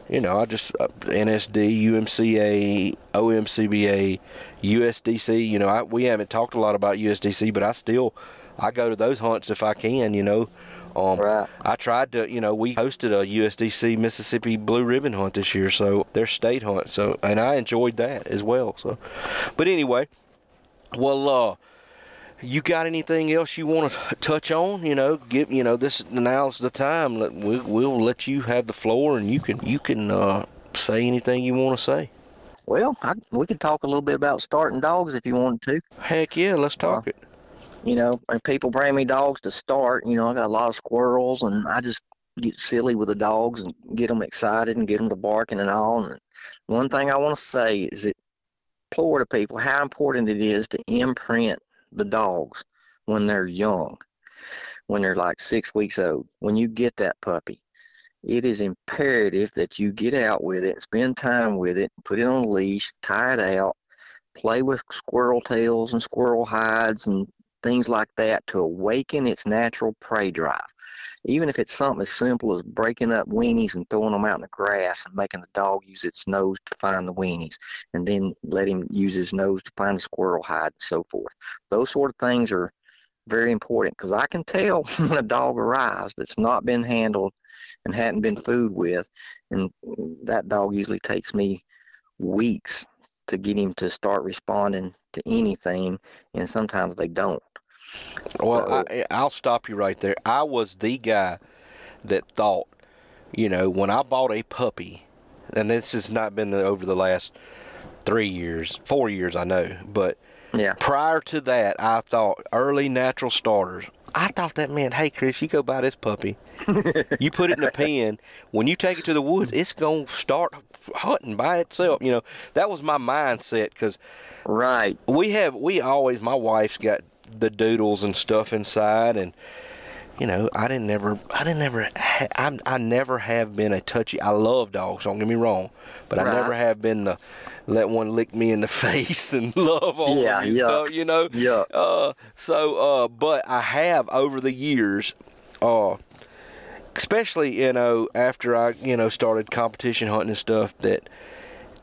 you know, I just uh, NSD, UMCA, OMCBA, USDC. You know, I, we haven't talked a lot about USDC, but I still I go to those hunts if I can. You know, um, Right. I tried to, you know, we hosted a USDC Mississippi Blue Ribbon Hunt this year, so their state hunt. So, and I enjoyed that as well. So, but anyway, well, uh, you got anything else you want to touch on? You know, give you know this now's the time. We'll, we'll let you have the floor, and you can you can uh, say anything you want to say. Well, I, we could talk a little bit about starting dogs if you wanted to. Heck yeah, let's talk it. You know, and people bring me dogs to start. You know, I got a lot of squirrels, and I just get silly with the dogs and get them excited and get them to barking and all. And one thing I want to say is that implore to people how important it is to imprint the dogs when they're young, when they're like six weeks old. When you get that puppy, it is imperative that you get out with it, spend time with it, put it on a leash, tie it out, play with squirrel tails and squirrel hides and things like that to awaken its natural prey drive. Even if it's something as simple as breaking up weenies and throwing them out in the grass and making the dog use its nose to find the weenies, and then let him use his nose to find the squirrel hide and so forth. Those sort of things are very important because I can tell <laughs> when a dog arrives that's not been handled and hadn't been food with, and that dog usually takes me weeks to get him to start responding to anything, and sometimes they don't. Well, So- I, I'll stop you right there. I was the guy that thought, you know, when I bought a puppy, and this has not been the, over the last three years, four years, I know, but Yeah. prior to that, I thought early natural starters. I thought that meant, hey, Chris, you go buy this puppy. <laughs> you put it in a pen. When you take it to the woods, it's going to start hunting by itself. You know, that was my mindset because Right. we have we always my wife's got the doodles and stuff inside and you know i didn't never i didn't never ha- I, I never have been a touchy i love dogs don't get me wrong but i never have been the let one lick me in the <laughs> face and love on Yeah, me stuff you know? Yeah. uh so uh but i have over the years uh especially you know after i you know started competition hunting and stuff that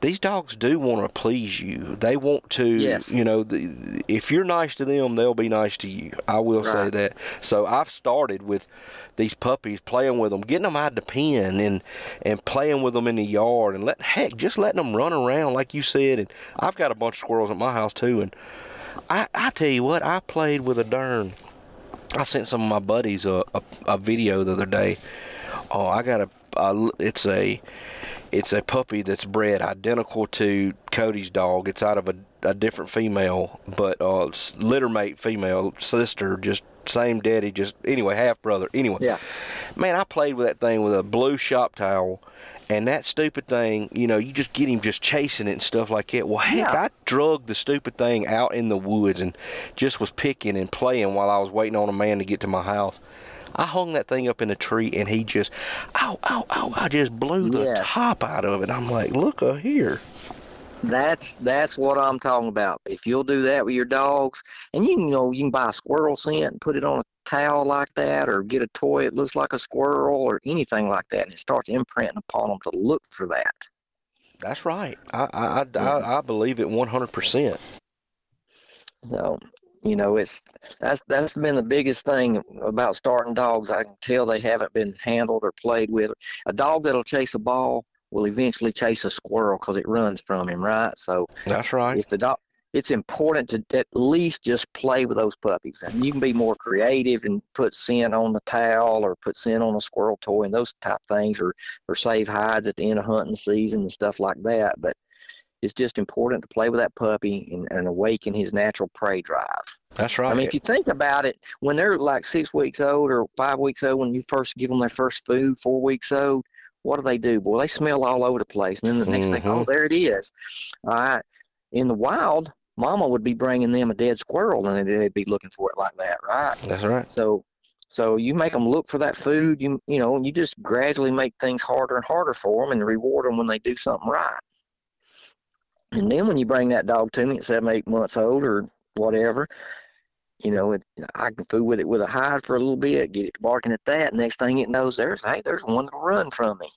these dogs do want to please you. They want to, Yes. you know, the, if you're nice to them, they'll be nice to you. I will say that. So I've started with these puppies, playing with them, getting them out of the pen, and and playing with them in the yard, and let heck, just letting them run around like you said. And I've got a bunch of squirrels at my house too, and I I tell you what, I played with a darn. I sent some of my buddies a, a, a video the other day. Oh, I got a, a it's a it's a puppy that's bred identical to Cody's dog. It's out of a, a different female, but uh, litter mate female sister, just same daddy, just anyway half brother. Anyway, Yeah. man, I played with that thing with a blue shop towel. And that stupid thing, you know, you just get him just chasing it and stuff like that. Well, heck, Yeah. I drug the stupid thing out in the woods and just was picking and playing while I was waiting on a man to get to my house. I hung that thing up in a tree and he just, ow, ow, ow, I just blew the Yes. top out of it. I'm like, look a here. That's that's what I'm talking about. If you'll do that with your dogs, and you know you can buy a squirrel scent and put it on a towel like that, or get a toy that looks like a squirrel, or anything like that, and it starts imprinting upon them to look for that. That's right. I I, I, I, I believe it 100%. So, you know, it's that's that's been the biggest thing about starting dogs. I can tell they haven't been handled or played with. A dog that'll chase a ball will eventually chase a squirrel because it runs from him, right? So That's right. if the dog it's important to at least just play with those puppies and you can be more creative and put scent on the towel or put scent on a squirrel toy and those type things or or save hides at the end of hunting season and stuff like that but it's just important to play with that puppy and, and awaken his natural prey drive That's right. I mean, if you think about it, when they're like six weeks old or five weeks old, when you first give them their first food, four weeks old, what do they do? Boy, they smell all over the place. And then the next thing, oh, Mhm. there it is. All right. In the wild, mama would be bringing them a dead squirrel and they'd be looking for it like that, right? That's right. So, So you make them look for that food. You you know you just gradually make things harder and harder for them, and reward them when they do something right. And then when you bring that dog to me at seven, eight months old or whatever, you know, it, I can fool with it with a hide for a little bit, get it barking at that. Next thing it knows, there's hey, there's one to run from me.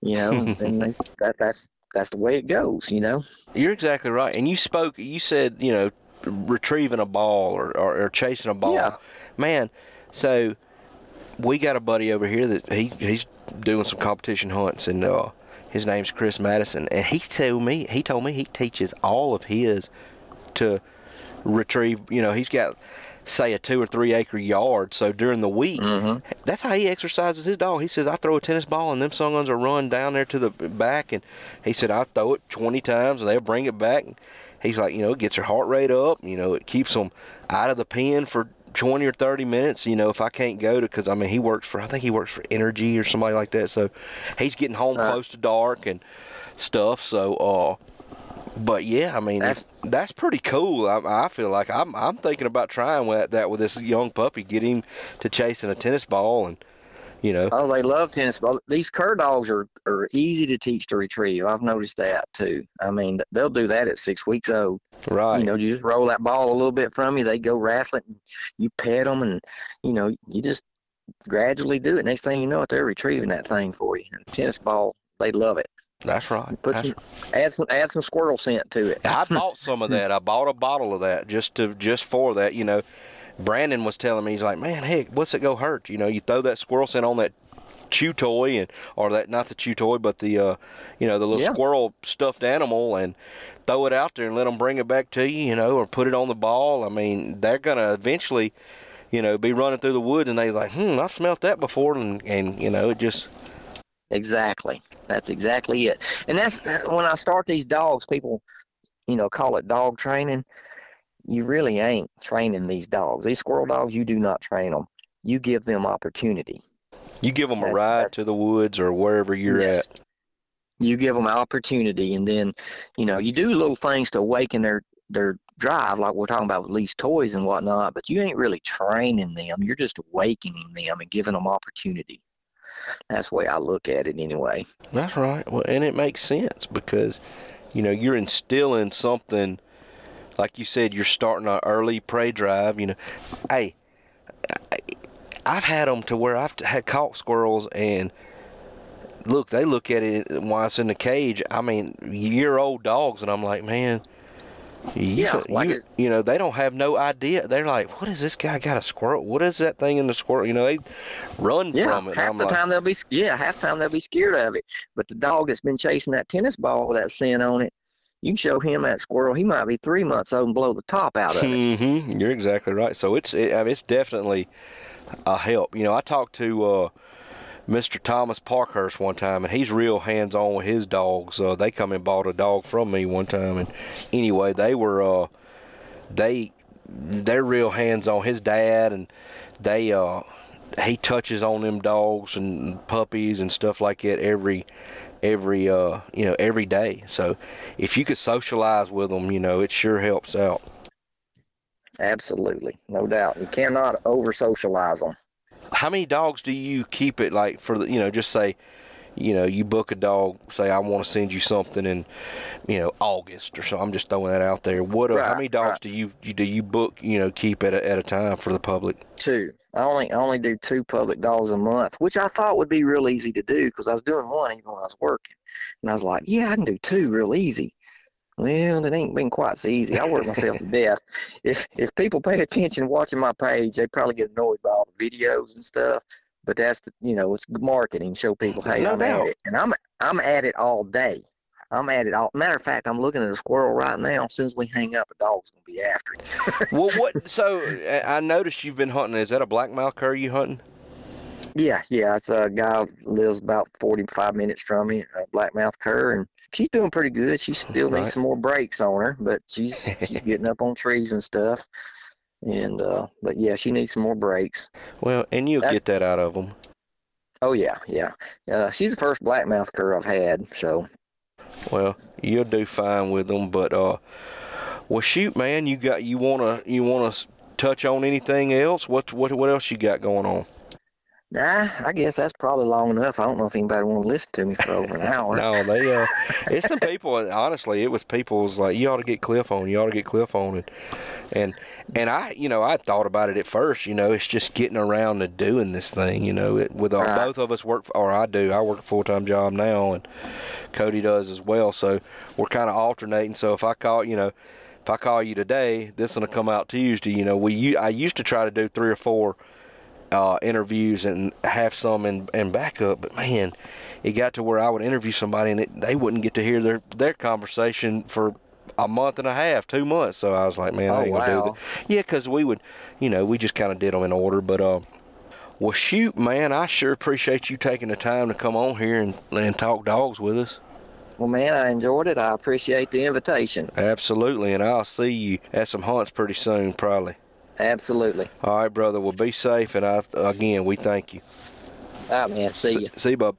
You know, and <laughs> that that's that's the way it goes. You know. You're exactly right. And you spoke. You said you know, retrieving a ball or or, or chasing a ball. Yeah. Man, so we got a buddy over here that he he's doing some competition hunts and uh his name's Chris Madison and he told me he told me he teaches all of his to retrieve you know he's got say a two or three acre yard so during the week mm-hmm. that's how he exercises his dog he says i throw a tennis ball and them sungons will run down there to the back and he said i throw it 20 times and they'll bring it back he's like you know it gets their heart rate up you know it keeps them out of the pen for 20 or 30 minutes, you know, if I can't go to, because I mean, he works for, I think he works for Energy or somebody like that. So he's getting home Right. close to dark and stuff. So, uh, but yeah, I mean, that's, that's pretty cool. I, I feel like I'm, I'm thinking about trying with that with this young puppy, get him to chasing a tennis ball and, you know, Oh, they love tennis ball. These cur dogs are, are easy to teach to retrieve. I've noticed that too. I mean, they'll do that at six weeks old. right. You know, you just roll that ball a little bit from you, they go wrestling, and you pet them, and you know, you just gradually do it. Next thing you know, it, they're retrieving that thing for you. And tennis ball, they love it. that's right. Put That's some, add some, add some squirrel scent to it. I <laughs> bought some of that. I bought a bottle of that just to just for that. You know, Brandon was telling me he's like, man, heck, what's it go hurt? You know, you throw that squirrel scent on that chew toy and or that not the chew toy, but the uh, you know the little Yeah. squirrel stuffed animal and throw it out there and let them bring it back to you. You know, or put it on the ball. I mean, they're gonna eventually. You know, be running through the woods, and they like, hmm, I've smelt that before, and and you know, it just Exactly. That's exactly it. And that's when I start these dogs, people, you know, call it dog training. You really ain't training these dogs. These squirrel dogs, you do not train them. You give them opportunity. you give them a ride that- to the woods or wherever you're Yes. at. You give them opportunity, and then, you know, you do little things to awaken their their drive, like we're talking about with these toys and whatnot. But you ain't really training them. You're just awakening them and giving them opportunity. That's the way I look at it, anyway. That's right. Well, and it makes sense because, you know, you're instilling something, like you said, you're starting an early prey drive. You know, hey, I've had them to where I've had caught squirrels and look, they look at it while it's in the cage. I mean, year old dogs, and I'm like, man. You, Yeah, like you, it- you know they don't have no idea. They're like, "What is this guy got a squirrel? What is that thing in the squirrel?" You know, they run Yeah, from it. half I'm the like, time they'll be yeah, half the time they'll be scared of it. But the dog that's been chasing that tennis ball with that scent on it, you show him that squirrel. He might be three months old and blow the top out of it. hmm You're exactly right. So it's it, I mean, it's definitely a help. You know, I talked to uh, Mr. Thomas Parkhurst one time, and he's real hands on with his dogs. Uh, they come and bought a dog from me one time, and anyway, they were uh, they they're real hands on. His dad and they uh, he touches on them dogs and puppies and stuff like that every every uh you know every day so if you could socialize with them you know it sure helps out Absolutely, no doubt. You cannot over socialize them. how many dogs do you keep it like for the you know just say you know you book a dog say i want to send you something in you know august or so i'm just throwing that out there what uh, how many dogs right. do you, you do you book you know keep at a, at a time for the public Two. I only I only do two public dogs a month, which I thought would be real easy to do because I was doing one even when I was working, and I was like, yeah, I can do two real easy. Well, it ain't been quite so easy. I work myself to death. If if people pay attention watching my page, they probably get annoyed by all the videos and stuff. But that's the, you know it's marketing. Show people, hey, No I'm doubt. at it, and I'm I'm at it all day. I'm at it all. Matter of fact, I'm looking at a squirrel right now. As soon as we hang up, a dog's gonna be after it. <laughs> well what so i noticed you've been hunting is that a blackmouth cur you hunting Yeah, yeah. It's a guy lives about 45 minutes from me, a blackmouth cur, and she's doing pretty good. She still Right. needs some more breaks on her, but she's she's <laughs> getting up on trees and stuff. And uh, but yeah, she needs some more brakes. well and you'll That's- get that out of them Oh yeah, yeah. Uh, she's the first blackmouth cur I've had. So Well, you'll do fine with them, but uh, well, shoot, man, you got you wanna you wanna touch on anything else? What what what else you got going on? Nah, I guess that's probably long enough. I don't know if anybody want to listen to me for over an <laughs> hour. no, they uh, <laughs> it's some people. Honestly, it was people's like, you ought to get Clif on. You ought to get Clif on, and and and I, you know, I thought about it at first. You know, it's just getting around to doing this thing. You know, it, with our, Right. both of us work, or I do. I work a full time job now, and Cody does as well. So we're kind of alternating. So if I call, you know, if I call you today, this gonna come out Tuesday. You know, we I used to try to do three or four uh, interviews and have some in, in backup, but man, it got to where I would interview somebody and it, they wouldn't get to hear their their conversation for a month and a half, two months. So I was like, man, I Oh, ain't gonna do that. Yeah, because we would, you know, we just kind of did them in order. But uh, well, shoot, man, I sure appreciate you taking the time to come on here and and talk dogs with us. Well, man, I enjoyed it. I appreciate the invitation. Absolutely, and I'll see you at some hunts pretty soon, probably. Absolutely. All right, brother. Well, be safe, and I again we thank you. All right, man. See you. See you, bub.